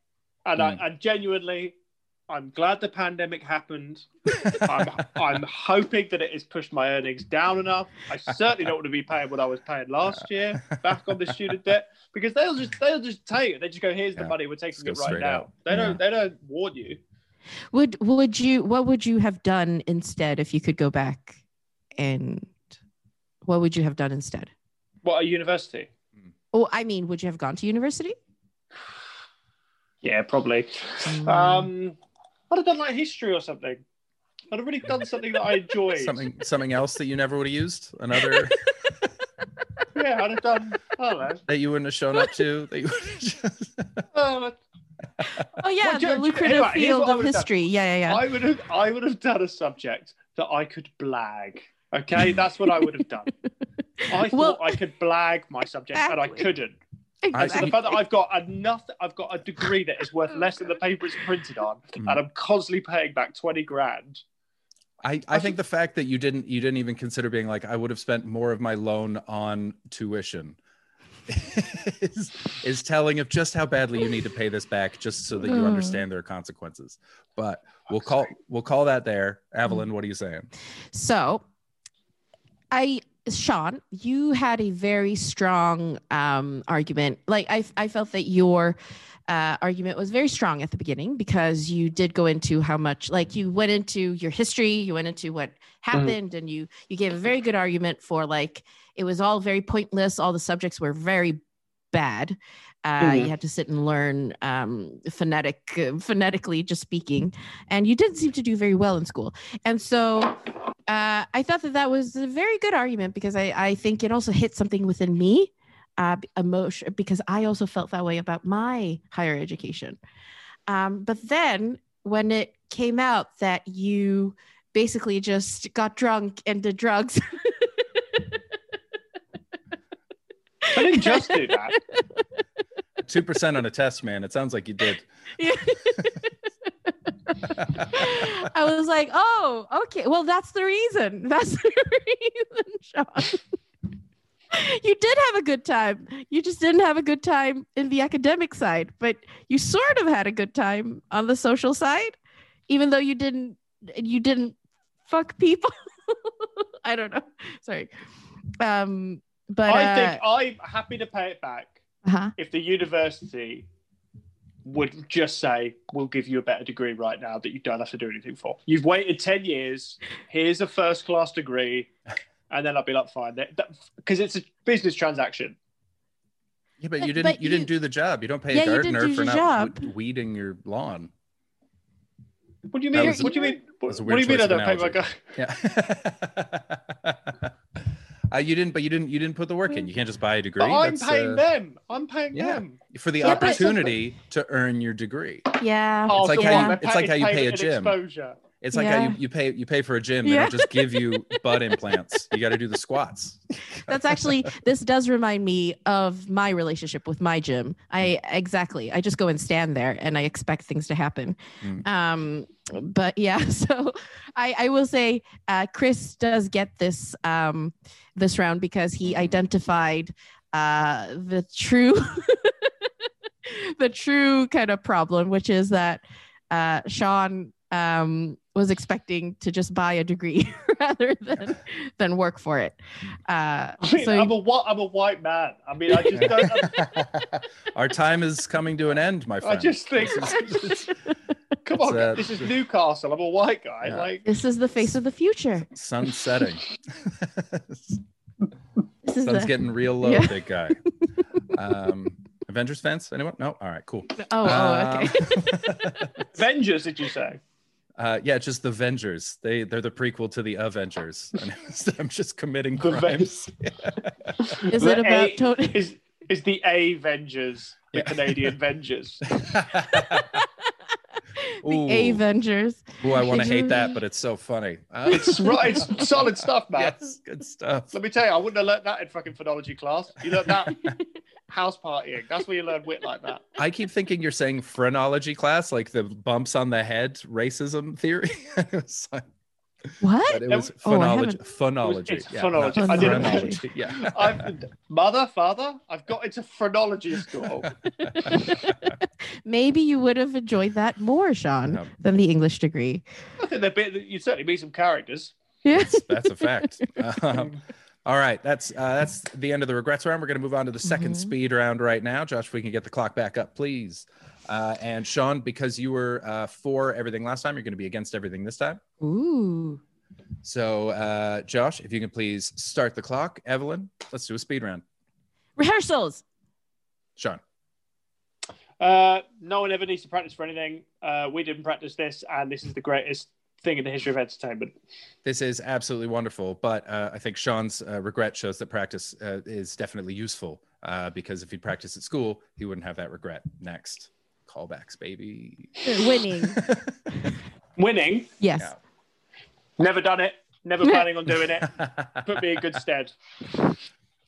and Mm. I, and genuinely, I'm glad the pandemic happened. I'm, I'm hoping that it has pushed my earnings down enough. I certainly don't want to be paying what I was paying last year back on the student debt because they'll just they'll just tell you they just go here's the money we're taking Just it right now. out. They don't they don't warn you. Would would you what would you have done instead if you could go back and what would you have done instead? What a university? Oh, I mean, would you have gone to university? Yeah, probably. Mm. Um, I'd have done like history or something. I'd have really done something that I enjoyed. Something something else that you never would have used? Another Yeah, I'd have done. I don't know. that you wouldn't have shown up to? That you would have just... Oh yeah, Well, the do- lucrative anyway, field of would've done. history. Yeah, yeah, yeah. I would have. I would have done a subject that I could blag. Okay, that's what I would have done. I thought Well- I could blag my subject, and I couldn't. I- So the fact that I've got enough, I've got a degree that is worth less than the paper it's printed on, Mm. and I'm constantly paying back twenty grand. I, I think the fact that you didn't you didn't even consider being like I would have spent more of my loan on tuition is, is telling of just how badly you need to pay this back just so that you Mm. understand there are consequences. But we'll call we'll call that there. Evelyn, what are you saying? So, I, Sean, you had a very strong um, argument. Like I, I felt that your uh, argument was very strong at the beginning because you did go into how much, like you went into your history, you went into what happened, and you you gave a very good argument for like it was all very pointless. All the subjects were very bad. Uh, Mhm. You had to sit and learn um, phonetic, uh, phonetically, just speaking, and you didn't seem to do very well in school. And so uh, I thought that that was a very good argument because I, I think it also hit something within me, uh, emotion, because I also felt that way about my higher education. Um, but then when it came out that you basically just got drunk and did drugs, I didn't just do that. Two percent on a test, man. It sounds like you did. I was like, oh, okay. Well, that's the reason. That's the reason, Sean. You did have a good time. You just didn't have a good time in the academic side, but you sort of had a good time on the social side, even though you didn't you didn't fuck people. I don't know. Sorry. Um but I uh, think I'm happy to pay it back uh-huh. if the university would just say, "We'll give you a better degree right now that you don't have to do anything for. You've waited ten years. Here's a first class degree." And then I'd be like, fine, because it's a business transaction. Yeah, but But- you didn't but you, you- didn't do the job. You don't pay Yeah, a gardener do for not job. weeding your lawn. What do you mean? was a- What do you mean? What, was a what do you mean? I choice of don't pay my guy. Yeah. uh, you didn't, but you didn't. You didn't put the work in. You can't just buy a degree. But I'm That's, paying uh, them. I'm paying yeah. them. for the Yeah, but- opportunity to earn your degree. Yeah. Oh, like so how you- They're it's like how you pay a gym. Exposure. It's like how you, you pay you pay for a gym. They Yeah. don't just give you butt implants. You got to do the squats. That's actually this does remind me of my relationship with my gym. I exactly. I just go and stand there and I expect things to happen. Mm. Um but yeah, so I I will say uh Chris does get this um this round because he identified uh the true the true kind of problem which is that uh Sean um was expecting to just buy a degree rather than than work for it. Uh, I mean, so I'm a white. I'm a white man. I mean, I just don't. Our time is coming to an end, my friend. I just think. Come on, It's, uh, this is Newcastle. I'm a white guy. Yeah. Like, this is the face of the future. Sun setting. This is Sun's the, getting real low, Yeah. big guy. Um, Avengers fans? Anyone? No. All right. Cool. oh, oh, okay. Um, Avengers, did you say? uh, yeah, just the Avengers. They they're the prequel to the Avengers. I'm just committing The Ven- crimes. Is The it about A- to- Is is the Avengers the Yeah. Canadian Avengers? the Ooh. Avengers? Oh, I want to hate that, but it's so funny. Uh, It's right. It's solid stuff, man. yes, good stuff. Let me tell you, I wouldn't have learned that in fucking phonology class. You learned that house partying. That's where you learn wit like that. I keep thinking you're saying phrenology class, like the bumps on the head racism theory. it was, like, What? but it was Oh, I phonology. haven't- phonology. It's yeah, phonology. not I didn't- phrenology. Yeah. I've, mother, father, I've got into phrenology school. Maybe you would have enjoyed that more, Sean, No. than the English degree. I think there'd be, you'd certainly meet some characters. Yeah. That's, that's a fact. Um, all right, that's uh, that's the end of the regrets round. We're going to move on to the 2nd Mhm. speed round right now. Josh, if we can get the clock back up, please. Uh, and Sean, because you were uh, for everything last time, you're going to be against everything this time. Ooh. So, uh, Josh, if you can please start the clock. Evelyn, let's do a speed round. Rehearsals. Sean. Uh, no one ever needs to practice for anything. Uh, we didn't practice this, and this is the greatest thing in the history of entertainment. This is absolutely wonderful, but uh, I think Sean's uh, regret shows that practice uh, is definitely useful uh, because if he'd practiced at school, he wouldn't have that regret. Next, callbacks, baby. Winning. Winning. Yes. Yeah. Never done it. Never planning on doing it. Put me in good stead.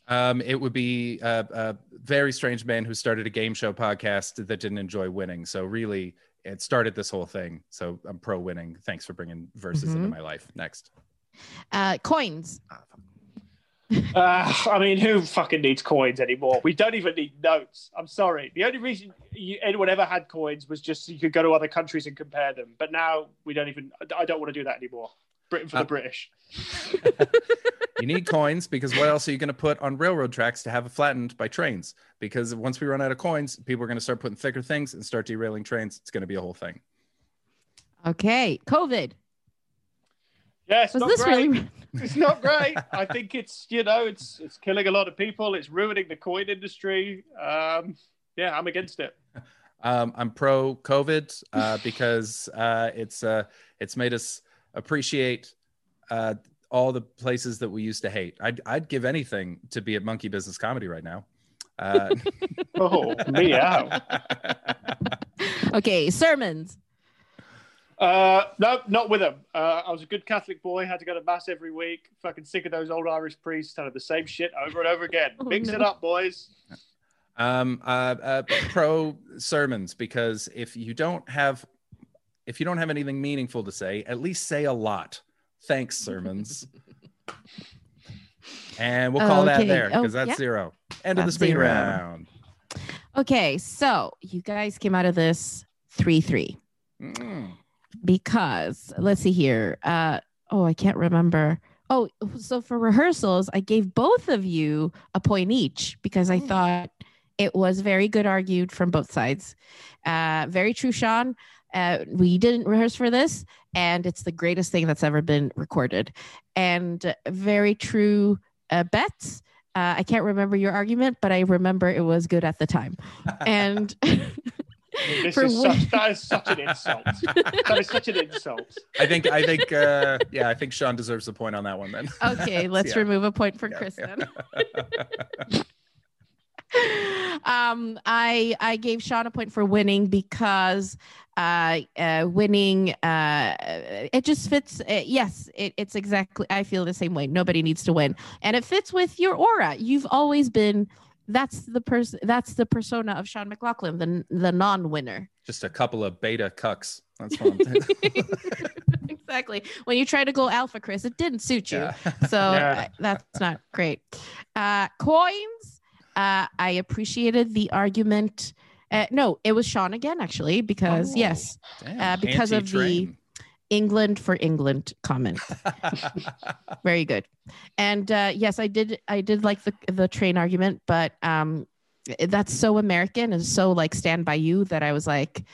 Um, it would be a, a very strange man who started a game show podcast that didn't enjoy winning. So really, it started this whole thing. So I'm pro winning. Thanks for bringing verses into Mhm. my life. Next. Uh, coins. Fuck. Uh, I mean, who fucking needs coins anymore? We don't even need notes. I'm sorry. The only reason you, anyone ever had coins was just so you could go to other countries and compare them. But now we don't even. I don't want to do that anymore. Britain for Uh, the British. You need coins because what else are you going to put on railroad tracks to have it flattened by trains? Because once we run out of coins, people are going to start putting thicker things and start derailing trains. It's going to be a whole thing. Okay. COVID. Yeah, it's Was not this great. really? It's not great. I think it's you know it's it's killing a lot of people. It's ruining the coin industry. Um, yeah, I'm against it. Um, I'm pro COVID uh, because uh, it's uh, it's made us appreciate uh, all the places that we used to hate. I'd I'd give anything to be at Monkey Business Comedy right now. Uh, Oh, meow. okay. Sermons. Uh, no, not with them. Uh, I was a good Catholic boy. Had to go to mass every week. Fucking sick of those old Irish priests telling the same shit over and over again. Oh, Mix no. it up, boys. um, uh, uh, pro sermons because if you don't have if you don't have anything meaningful to say, at least say a lot. Thanks, sermons. and we'll call that Okay. there Oh, because that's yeah. zero. End of the speed zero. round. Okay. So you guys came out of this 3 3 Mm. Because let's see here. Uh, oh, I can't remember. Oh, so for rehearsals, I gave both of you a point each because I Mm. thought it was very good argued from both sides. Uh, very true, Sean. Uh, we didn't rehearse for this, and it's the greatest thing that's ever been recorded. And very true, uh, Bets. Uh, I can't remember your argument, but I remember it was good at the time. And This For is wi- such, that is such an insult. that is such an insult. I think I think uh yeah, I think Sean deserves a point on that one then. okay, let's Yeah. remove a point for Yeah, Chris yeah. um, I I gave Sean a point for winning because uh, uh winning uh it just fits uh, yes it, it's exactly i feel the same way nobody needs to win and it fits with your aura you've always been that's the person that's the persona of sean mcloughlin the the non-winner Just a couple of beta cucks. That's what I'm saying. exactly when you try to go alpha chris it didn't suit you yeah. so Yeah. that's not great. Uh, coins. Uh, I appreciated the argument. Uh, no, it was Sean again, actually, because Oh, yes, Damn, uh, because of the- anti-train. England for England comment. Very good. And uh, yes, I did. I did like the the train argument, but um, that's so American and so like stand by you that I was like,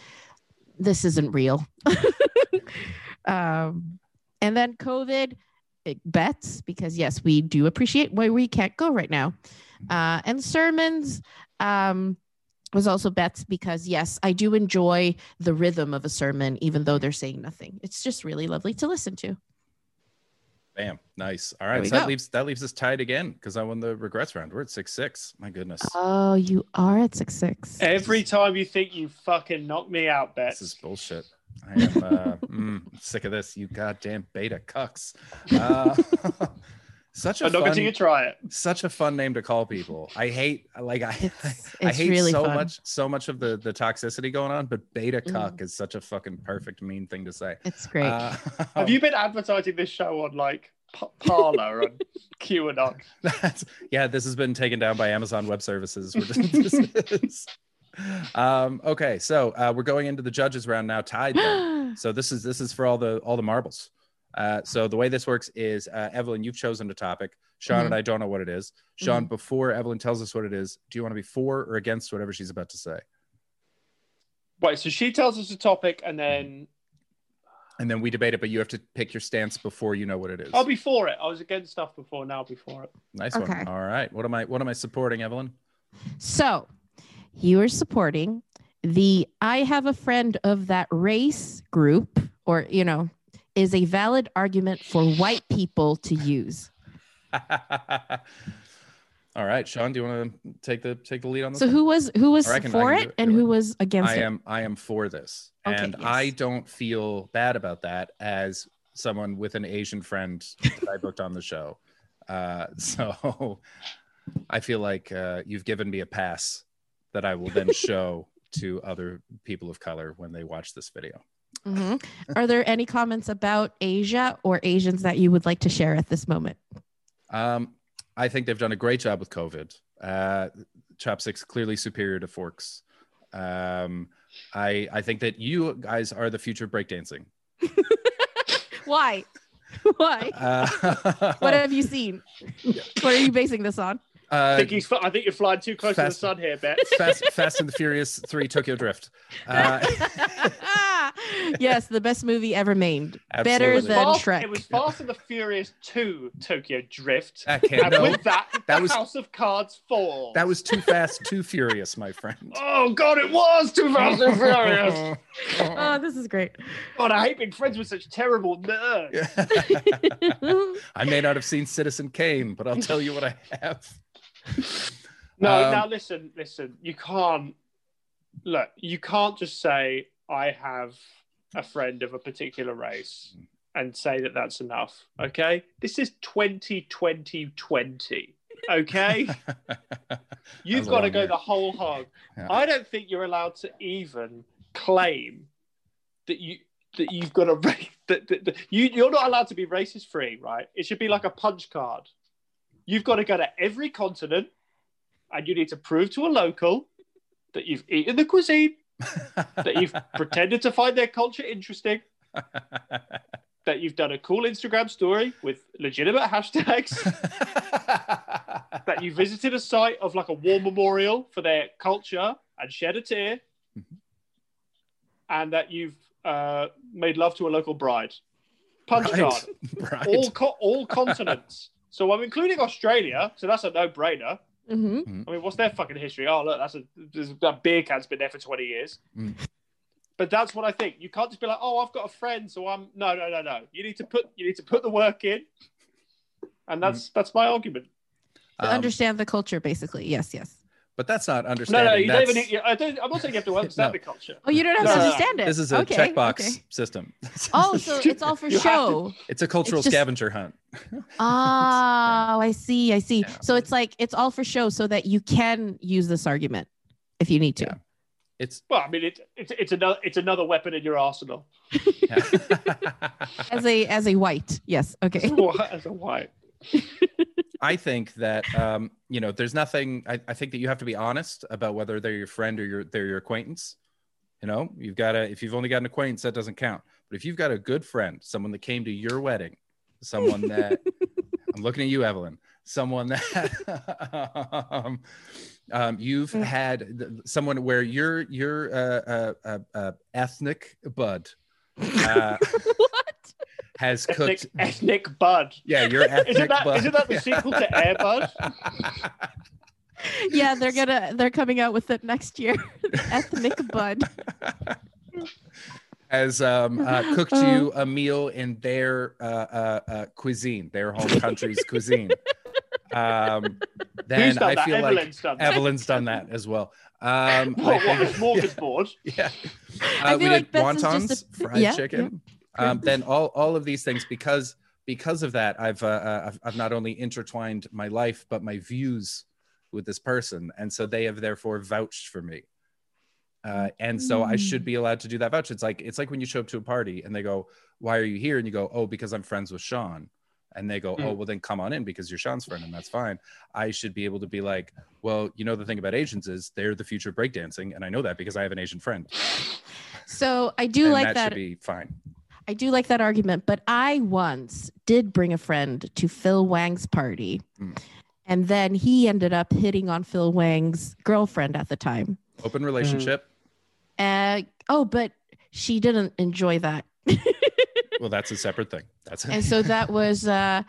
this isn't real. um, and then COVID it bets because yes, we do appreciate why we can't go right now. Uh, and sermons um, was also bets because yes, I do enjoy the rhythm of a sermon, even though they're saying nothing. It's just really lovely to listen to. Bam. Nice. All right. There right. we So that leaves that leaves us tied again because I won the regrets round. We're at six six. My goodness. Oh, you are at six six. Every time you think you fucking knock me out, This is bullshit. I am uh, mm, sick of this. You goddamn beta cucks. Uh, such a I'm not going fun, to try it. such a fun name to call people. I hate like I It's, I it's hate really so fun. much so much of the the toxicity going on, but beta Mm. cuck is such a fucking perfect mean thing to say. It's great. Uh, Have you been advertising this show on like P- Parler and QAnon? That's, yeah, this has been taken down by Amazon Web Services. This um, okay, so uh, we're going into the judges round now, tied. Then. So this is this is for all the all the marbles. Uh, so the way this works is uh, Evelyn, you've chosen a topic. Sean and I don't know what it is. Sean, before Evelyn tells us what it is, do you want to be for or against whatever she's about to say? Right. so she tells us the topic, and then and then we debate it. But you have to pick your stance before you know what it is. I'll be for it. I was against stuff before. Now I'll be for it. nice Okay. one. All right. What am I? What am I supporting, Evelyn? So you are supporting the I have a friend of that race group, or, you know, is a valid argument for white people to use. All right, Sean. Do you want to take the take the lead on this? So one? who was who was can- for it it and who was against I it? am I am for this, Okay, and yes. I don't feel bad about that as someone with an Asian friend that I booked on the show. Uh, so I feel like uh, you've given me a pass that I will then show to other people of color when they watch this video. Mhm. Are there any comments about Asia or Asians that you would like to share at this moment? Um, I think they've done a great job with COVID. Uh, chopsticks clearly superior to forks. Um, I I think that you guys are the future breakdancing. Why? Why? Uh, What have you seen? What are you basing this on? I uh, think he's. I think you're flying too close Fast- to the sun here, Bet. Fast, Fast and the Furious Three Tokyo Drift. Uh, yes, the best movie ever made. Better than Fast- Shrek. It was Fast and the Furious 2 Tokyo Drift. That can't- And no, with that, that the was- House of Cards falls. that was too fast, too furious, my friend. Oh god, it was too Fast and Furious. Oh, this is great. God, I hate being friends with such terrible nerds. I may not have seen Citizen Kane, but I'll tell you what I have. No, Um, now listen, listen. You can't look. You can't just say I have a friend of a particular race and say that that's enough. Okay, this is 2020. Okay, you've got to go year. the whole hog. Yeah. I don't think you're allowed to even claim that you that you've got a race that, that, that you you're not allowed to be racist free, right? It should be like a punch card. You've got to go to every continent, and you need to prove to a local that you've eaten the cuisine, that you've pretended to find their culture interesting, that you've done a cool Instagram story with legitimate hashtags, that you visited a site of like a war memorial for their culture and shed a tear, Mhm. and that you've uh, made love to a local bride. Punch Right. card. right. All co- all continents. So I'm including Australia. So that's a no-brainer. hmm I mean, what's their fucking history? Oh, look, that's a that beer can's been there for 20 years. Mm. But that's what I think. You can't just be like, oh, I've got a friend, so I'm no, no, no, no. You need to put you need to put the work in, and that's that's my argument. To Um, understand the culture, basically. Yes, yes. But that's not No, understanding. no, no, you don't even. Need, I don't, I'm not saying you have to understand No. the culture. Oh, you don't have No, to no, no. understand it. This is a okay, checkbox okay. system. Oh, so it's all for You have to- show. it's a cultural It's just- scavenger hunt. Oh, I see. I see. Yeah. So it's like it's all for show so that you can use this argument if you need to. Yeah. It's Well, I mean, it, it's it's another it's another weapon in your arsenal. As a as a white. Yes. Okay. As a white. I think that um, you know, there's nothing. I, I think that you have to be honest about whether they're your friend or your they're your acquaintance. You know, you've got to. If you've only got an acquaintance, that doesn't count. But if you've got a good friend, someone that came to your wedding, someone that I'm looking at you, Evelyn, someone that um, um, you've Mm. had someone where your your uh, uh, uh, uh, ethnic bud uh, what? Has Ethnic, cooked. ethnic bud. Yeah, your ethnic Isn't that bud. isn't that the sequel to Air Bud? Yeah, they're gonna they're coming out with it next year. Ethnic bud. has um, uh, cooked you a meal in their uh, uh, uh, cuisine, their home country's cuisine. Um, then Who's done I that? feel Evelyn's like done. Evelyn's done that as well. Um, I What, what, think- a smorgasbord? yeah, I uh, we feel like did Beth's wontons, a- fried yeah, chicken. Um, then all all of these things because because of that, I've, uh, uh, I've I've not only intertwined my life but my views with this person, and so they have therefore vouched for me. Uh, and so I should be allowed to do that vouch. It's like it's like when you show up to a party and they go, "Why are you here?" and you go, "Oh, because I'm friends with Sean." And they go, "Oh, Mm. well, then come on in because you're Sean's friend, and that's fine." I should be able to be like, "Well, you know, the thing about Asians is they're the future of breakdancing, and I know that because I have an Asian friend, So I do and like that, that. should be fine." I do like that argument, but I once did bring a friend to Phil Wang's party. Mm. And then he ended up hitting on Phil Wang's girlfriend at the time. Open relationship. Uh, oh, but she didn't enjoy that. Well, that's a separate thing. That's and so that was uh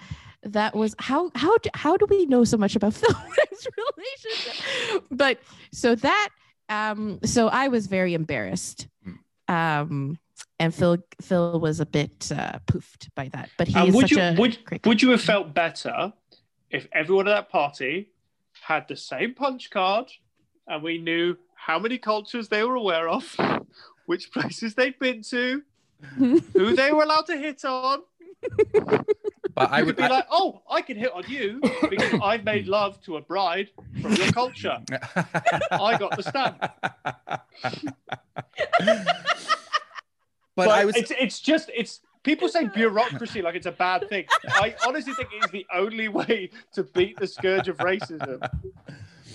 that was how how do, how do we know so much about Phil Wright's relationship? But so that um so I was very embarrassed. Um and Phil Phil was a bit uh, poofed by that. But he And is would such you a would great would you have felt better if everyone at that party had the same punch card and we knew how many cultures they were aware of, which places they'd been to, who they were allowed to hit on? but I would could be like, oh, I can hit on you because I've made love to a bride from your culture. I got the stamp. But, I was it's it's just it's people say bureaucracy like it's a bad thing. I honestly think it is the only way to beat the scourge of racism.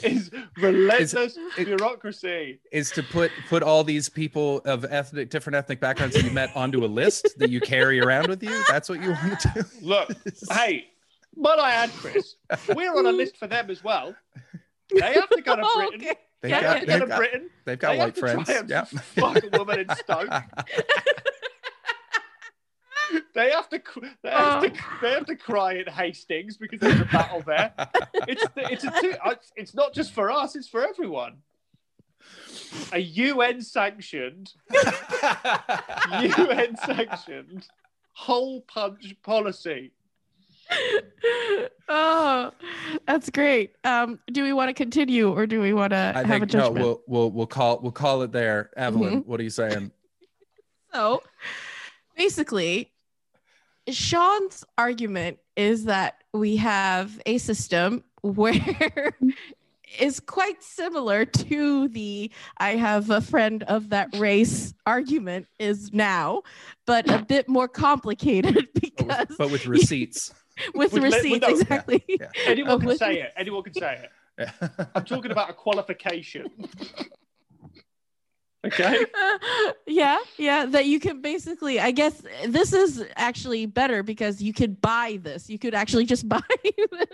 Is relentless it- bureaucracy. is to put put all these people of ethnic different ethnic backgrounds that you met onto a list that you carry around with you. That's what you want to do. Look, hey, but I add Chris, we're on a list for them as well. They have to go to Oh, Britain. okay. They've Yeah, got, to they've got, Britain. they've got They white friends. Yeah. Fuck a woman in Stoke. They have to, they have to, oh. they have to cry at Hastings because there's a battle there. It's, it's a, two, uh, it's- it's not just for us; it's for everyone. A UN sanctioned, UN sanctioned whole punch policy. oh, that's great. Um, do we want to continue or do we want to I have a think no, we'll we'll we'll call we'll call it there. Evelyn, Mm-hmm. what are you saying? So basically, Sean's argument is that we have a system where is quite similar to the I have a friend of that race argument is now, but a bit more complicated But because with, but with receipts. with, With li- with receipts those- exactly. Yeah. Anyone can with- say it. Anyone can say it. I'm talking about a qualification. Okay. yeah, yeah, that you can basically, I guess this is actually better because you could buy this. You could actually just buy this.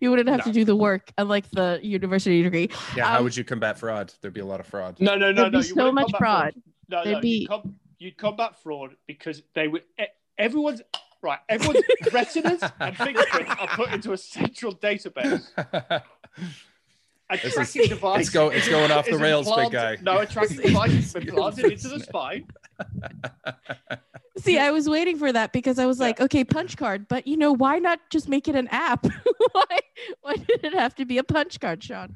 You wouldn't have to do the work, unlike the university degree. yeah, how Um, would you combat fraud? There'd be a lot of fraud. No, no, no, There'd no. be you so much combat fraud. No, There'd no. be- You'd, com- you'd combat fraud because they would. e- Everyone's right. Everyone's retinas and fingerprints are put into a central database. A This is- device. it's go- it's going off the is rails, big guy. No, a tracking device has been planted into the spine. See, I was waiting for that because I was Yeah. like, okay, punch card, but you know, why not just make it an app? why, why did it have to be a punch card, Sean?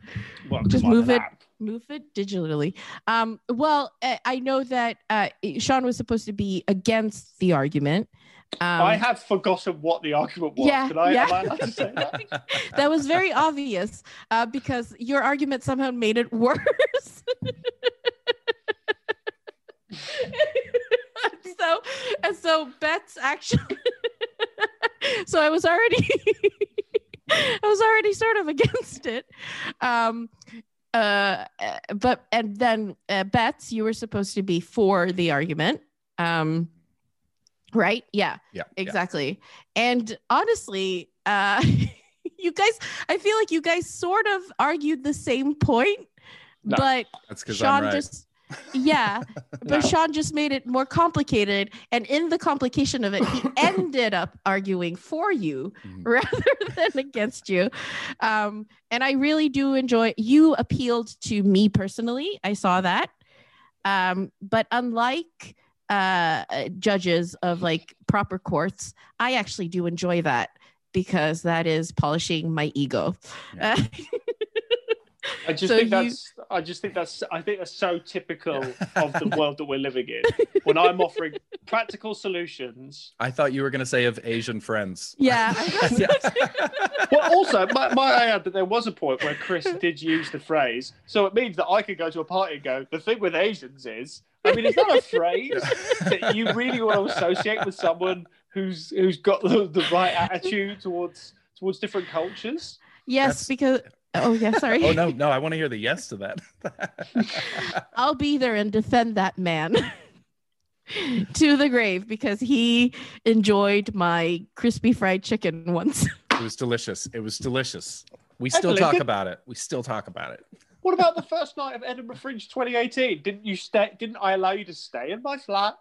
Well, Just move it. app. Move it digitally. Um, well, uh, I know that uh, Sean was supposed to be against the argument. Um, I have forgotten what the argument was. Yeah, I, yeah. am I allowed to say that? that was very obvious uh, because your argument somehow made it worse. so and so Bets actually so I was already I was already sort of against it. Um uh uh, but and then uh, Bets you were supposed to be for the argument. Um right? Yeah yeah. exactly and honestly uh you guys i feel like you guys sort of argued the same point No. but That's because sean right. just yeah but No. sean just made it more complicated and in the complication of it he ended up arguing for you Mhm. rather than against you um and i really do enjoy you appealed to me personally i saw that um but unlike uh judges of like proper courts i actually do enjoy that because that is polishing my ego Yeah. Uh, I just So think you- that's. I just think that's. I think that's so typical of the world that we're living in. When I'm offering practical solutions. I thought you were going to say of Asian friends. yeah Yeah. Well, also, might, might I add that there was a point where Chris did use the phrase, so it means that I could go to a party and go. The thing with Asians is, I mean, is that a phrase that you really want to associate with someone who's who's got the, the right attitude towards towards different cultures? yes That's- because oh yeah sorry oh no, no, I want to hear the yes to that. I'll be there and defend that man to the grave because he enjoyed my crispy fried chicken once. it was delicious. It was delicious. We still Evelyn, talk did- about it. We still talk about it. What about the first night of Edinburgh Fringe 2018? Didn't you stay? Didn't I allow you to stay in my flat?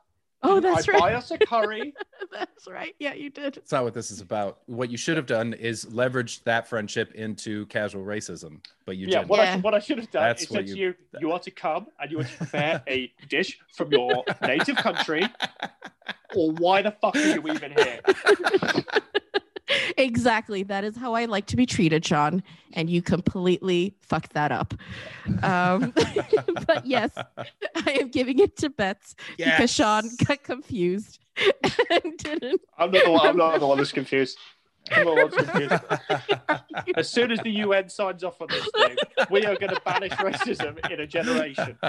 Oh, that's I right. buy us a curry. that's right. Yeah, you did. It's not what this is about. What you should have done is leveraged that friendship into casual racism, but you yeah, didn't. what, I, Yeah. what I should have done That's is what said to you- you, you are to come and you are to prepare a dish from your native country, or why the fuck are you even here? exactly. That is how I like to be treated, Sean. And you completely fucked that up. Um, but yes, I am giving it to Betts because Sean got confused and didn't. I'm not the one, I'm not the one that's confused. I'm not the one that's confused. As soon as the UN signs off on this thing, we are going to banish racism in a generation.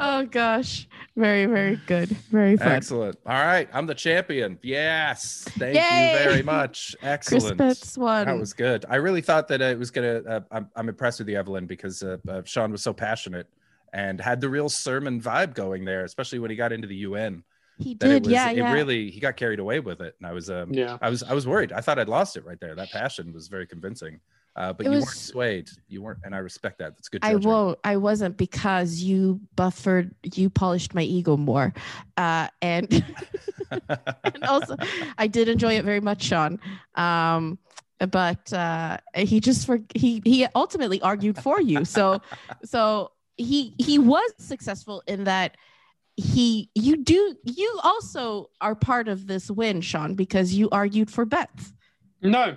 Oh gosh, very very good, very fun. Excellent. All right, I'm the champion. Yes, thank Yay! you very much. Chris Excellent. Betts won. That was good. I really thought that it was gonna. Uh, I'm, I'm impressed with you, Evelyn, because uh, uh, Sean was so passionate and had the real sermon vibe going there, especially when he got into the UN. He did, was, yeah, it yeah. really he got carried away with it, and I was um, Yeah. I was I was worried. I thought I'd lost it right there. That passion was very convincing. Uh, but It you was- weren't swayed. You weren't, and I respect that. That's good. I won't. I wasn't because you buffered, you polished my ego more, uh, and and also I did enjoy it very much, Sean. Um, but uh, he just for he he ultimately argued for you. So so he he was successful in that he you do you also are part of this win, Sean, because you argued for Betts. No,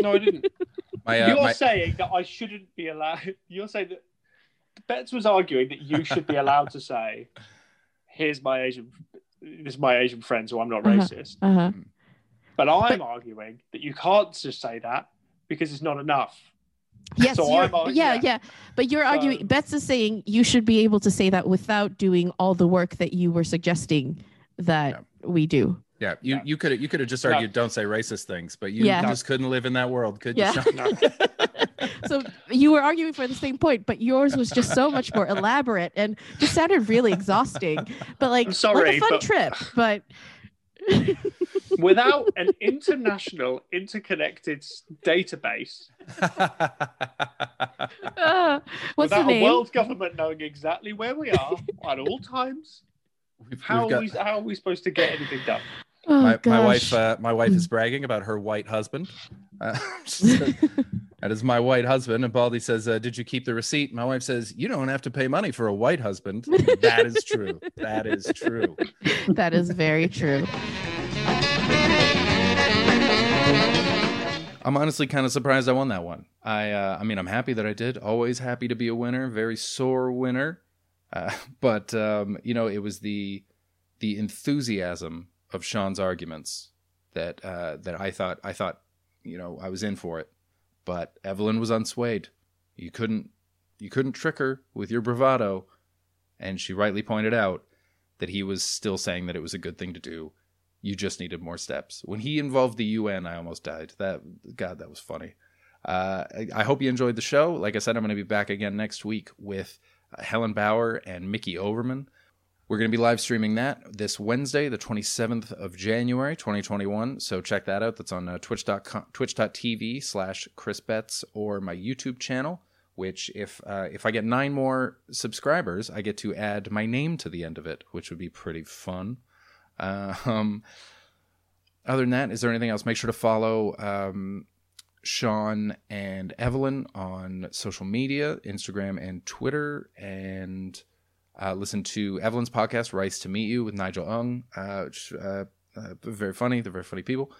no, I didn't. my, uh, You're my, saying that I shouldn't be allowed. You're saying that Betts was arguing that you should be allowed to say, "Here's my Asian, this is my Asian friend, so I'm not Uh-huh. racist." Uh-huh. But I'm arguing that you can't just say that because it's not enough. Yes, So you're- I'm yeah, yeah. yeah. But you're arguing. So- Betts is saying you should be able to say that without doing all the work that you were suggesting that we do. yeah, you No. you could you could have just No. argued don't say racist things, but you Yeah. just couldn't live in that world, could Yeah. you? Sean? No. so you were arguing for the same point, but yours was just so much more elaborate and just sounded really exhausting. But like, I'm sorry, like a fun but- trip. But Without an international, interconnected database, uh, what's the without a world government knowing exactly where we are at all times, We've- how we've are we how are we supposed to get anything done? oh, my, my wife uh, my wife is bragging about her white husband. Uh, that is my white husband. And baldy says uh, did you keep the receipt? My wife says you don't have to pay money for a white husband. That is true. That is true. That is very true. I'm honestly kind of surprised i won that one. I uh, i mean i'm happy that i did. Always happy to be a winner. Very sore winner. Uh, but um, you know it was the the enthusiasm of sean's arguments that uh, that i thought i thought you know i was in for it. But evelyn was unswayed. You couldn't you couldn't trick her with your bravado. And she rightly pointed out that he was still saying that it was a good thing to do you just needed more steps when he involved the un i almost died that god that was funny uh, I, hope you enjoyed the show like i said i'm going to be back again next week with uh, helen bauer and mickey overman we're going to be live streaming that this Wednesday, the 27th of January, 2021. So check that out. That's on uh, twitch.com, twitch.tv slash Chris Betts or my YouTube channel, which if, uh, if I get nine more subscribers, I get to add my name to the end of it, which would be pretty fun. Um, other than that, is there anything else? Make sure to follow um, Sean and Evelyn on social media, Instagram and Twitter, and uh, listen to Evelyn's podcast, Rice to Meet You with Nigel Ng. Uh, which, uh, uh, very funny. They're very funny people.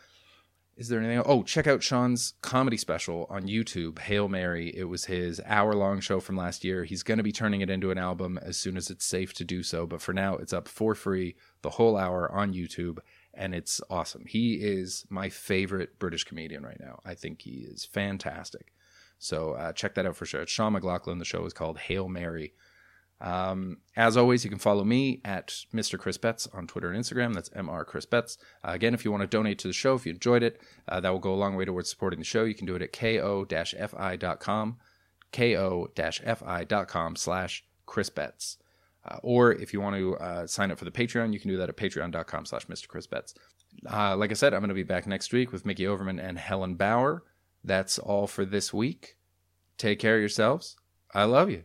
Is there anything? Oh, check out Sean's comedy special on YouTube, Hail Mary. It was his hour long show from last year. He's going to be turning it into an album as soon as it's safe to do so. But for now, it's up for free, the whole hour on YouTube, and it's awesome. He is my favorite British comedian right now. I think he is fantastic. So uh, check that out for sure. It's Sean McLoughlin. The show is called Hail Mary. Um, as always, you can follow me at Mr. Chris Betts on Twitter and Instagram. That's Mr. Chris Betts. Uh, again, if you want to donate to the show, if you enjoyed it, uh, that will go a long way towards supporting the show. You can do it at ko-fi.com, ko-fi.com slash Chris Betts. Uh, or if you want to uh, sign up for the Patreon, you can do that at patreon.com slash Mr. Chris Betts. Uh, like I said, I'm going to be back next week with Mickey Overman and Helen Bauer. That's all for this week. Take care of yourselves. I love you.